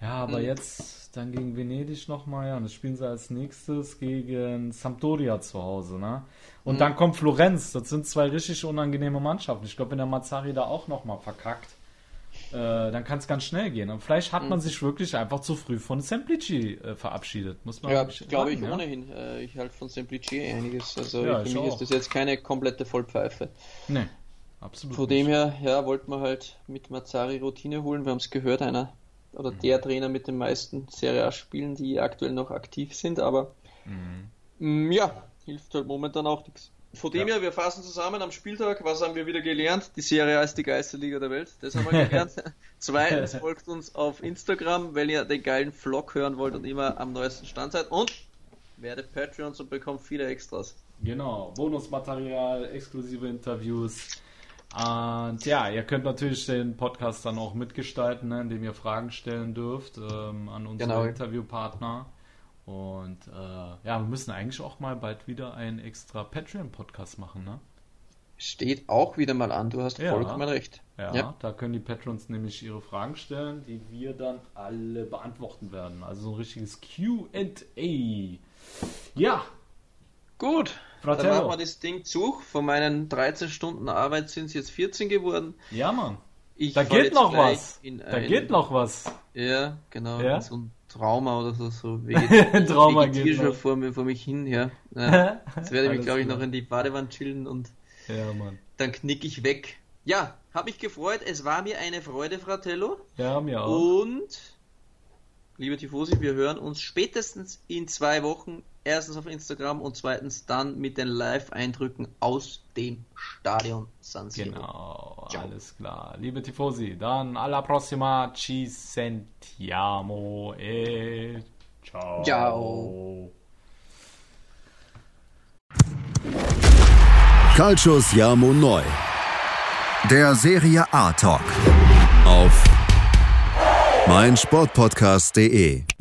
Ja, aber mhm. jetzt dann gegen Venedig nochmal, ja, und das spielen sie als nächstes gegen Sampdoria zu Hause, ne? Und mhm. dann kommt Florenz, das sind zwei richtig unangenehme Mannschaften. Ich glaube, wenn der Mazzari da auch nochmal verkackt, äh, dann kann es ganz schnell gehen. Und vielleicht hat man mhm. sich wirklich einfach zu früh von Semplici äh, verabschiedet, muss man Ja, glaube ich ja? ohnehin. Äh, ich halte von Semplici einiges. Also ja, für mich auch. ist das jetzt keine komplette Vollpfeife. Nee. Absolut. Von dem her, ja, wollten wir halt mit Mazzari Routine holen. Wir haben es gehört, einer oder mhm. der Trainer mit den meisten Serie A-Spielen, die aktuell noch aktiv sind, aber mhm. mh, mm, ja, hilft halt momentan auch nichts. Von dem ja. her, wir fassen zusammen am Spieltag, was haben wir wieder gelernt? Die Serie A ist die geilste Liga der Welt, das haben wir gelernt. [laughs] Zweitens, folgt uns auf Instagram, wenn ihr den geilen Vlog hören wollt und immer am neuesten Stand seid und werdet Patreons und bekommt viele Extras. Genau, Bonusmaterial, exklusive Interviews. Und ja, ihr könnt natürlich den Podcast dann auch mitgestalten, ne, indem ihr Fragen stellen dürft ähm, an unsere Genau. Interviewpartner. Und äh, ja, wir müssen eigentlich auch mal bald wieder einen extra Patreon-Podcast machen, ne? Steht auch wieder mal an, du hast Ja. vollkommen recht. Ja, Ja. da können die Patrons nämlich ihre Fragen stellen, die wir dann alle beantworten werden. Also so ein richtiges QA. Ja, Gut, Fratello. dann machen wir das Ding zu. Von meinen 13 Stunden Arbeit sind es jetzt 14 geworden. ja, Mann. Ich Da geht noch was. Da ein- geht noch was. Ja, genau. Ja? So ein Trauma oder so. so [laughs] wie Trauma geht schon noch. vor, mir, vor mich hin. Ja. [laughs] Ja. Jetzt werde ich mich, glaube ich, noch in die Badewanne chillen und Ja, Mann. dann knick ich weg. Ja, habe mich gefreut. Es war mir eine Freude, Fratello. Ja, mir auch. Und, liebe Tifosi, wir hören uns spätestens in zwei Wochen. Erstens auf Instagram und zweitens dann mit den Live-Eindrücken aus dem Stadion San Siro. Genau, Ciao. alles klar. Liebe Tifosi, dann alla prossima, ci sentiamo e ciao. Ciao. Calcio Siamo Neu. Der Serie A Talk. Auf meinsportpodcast.de.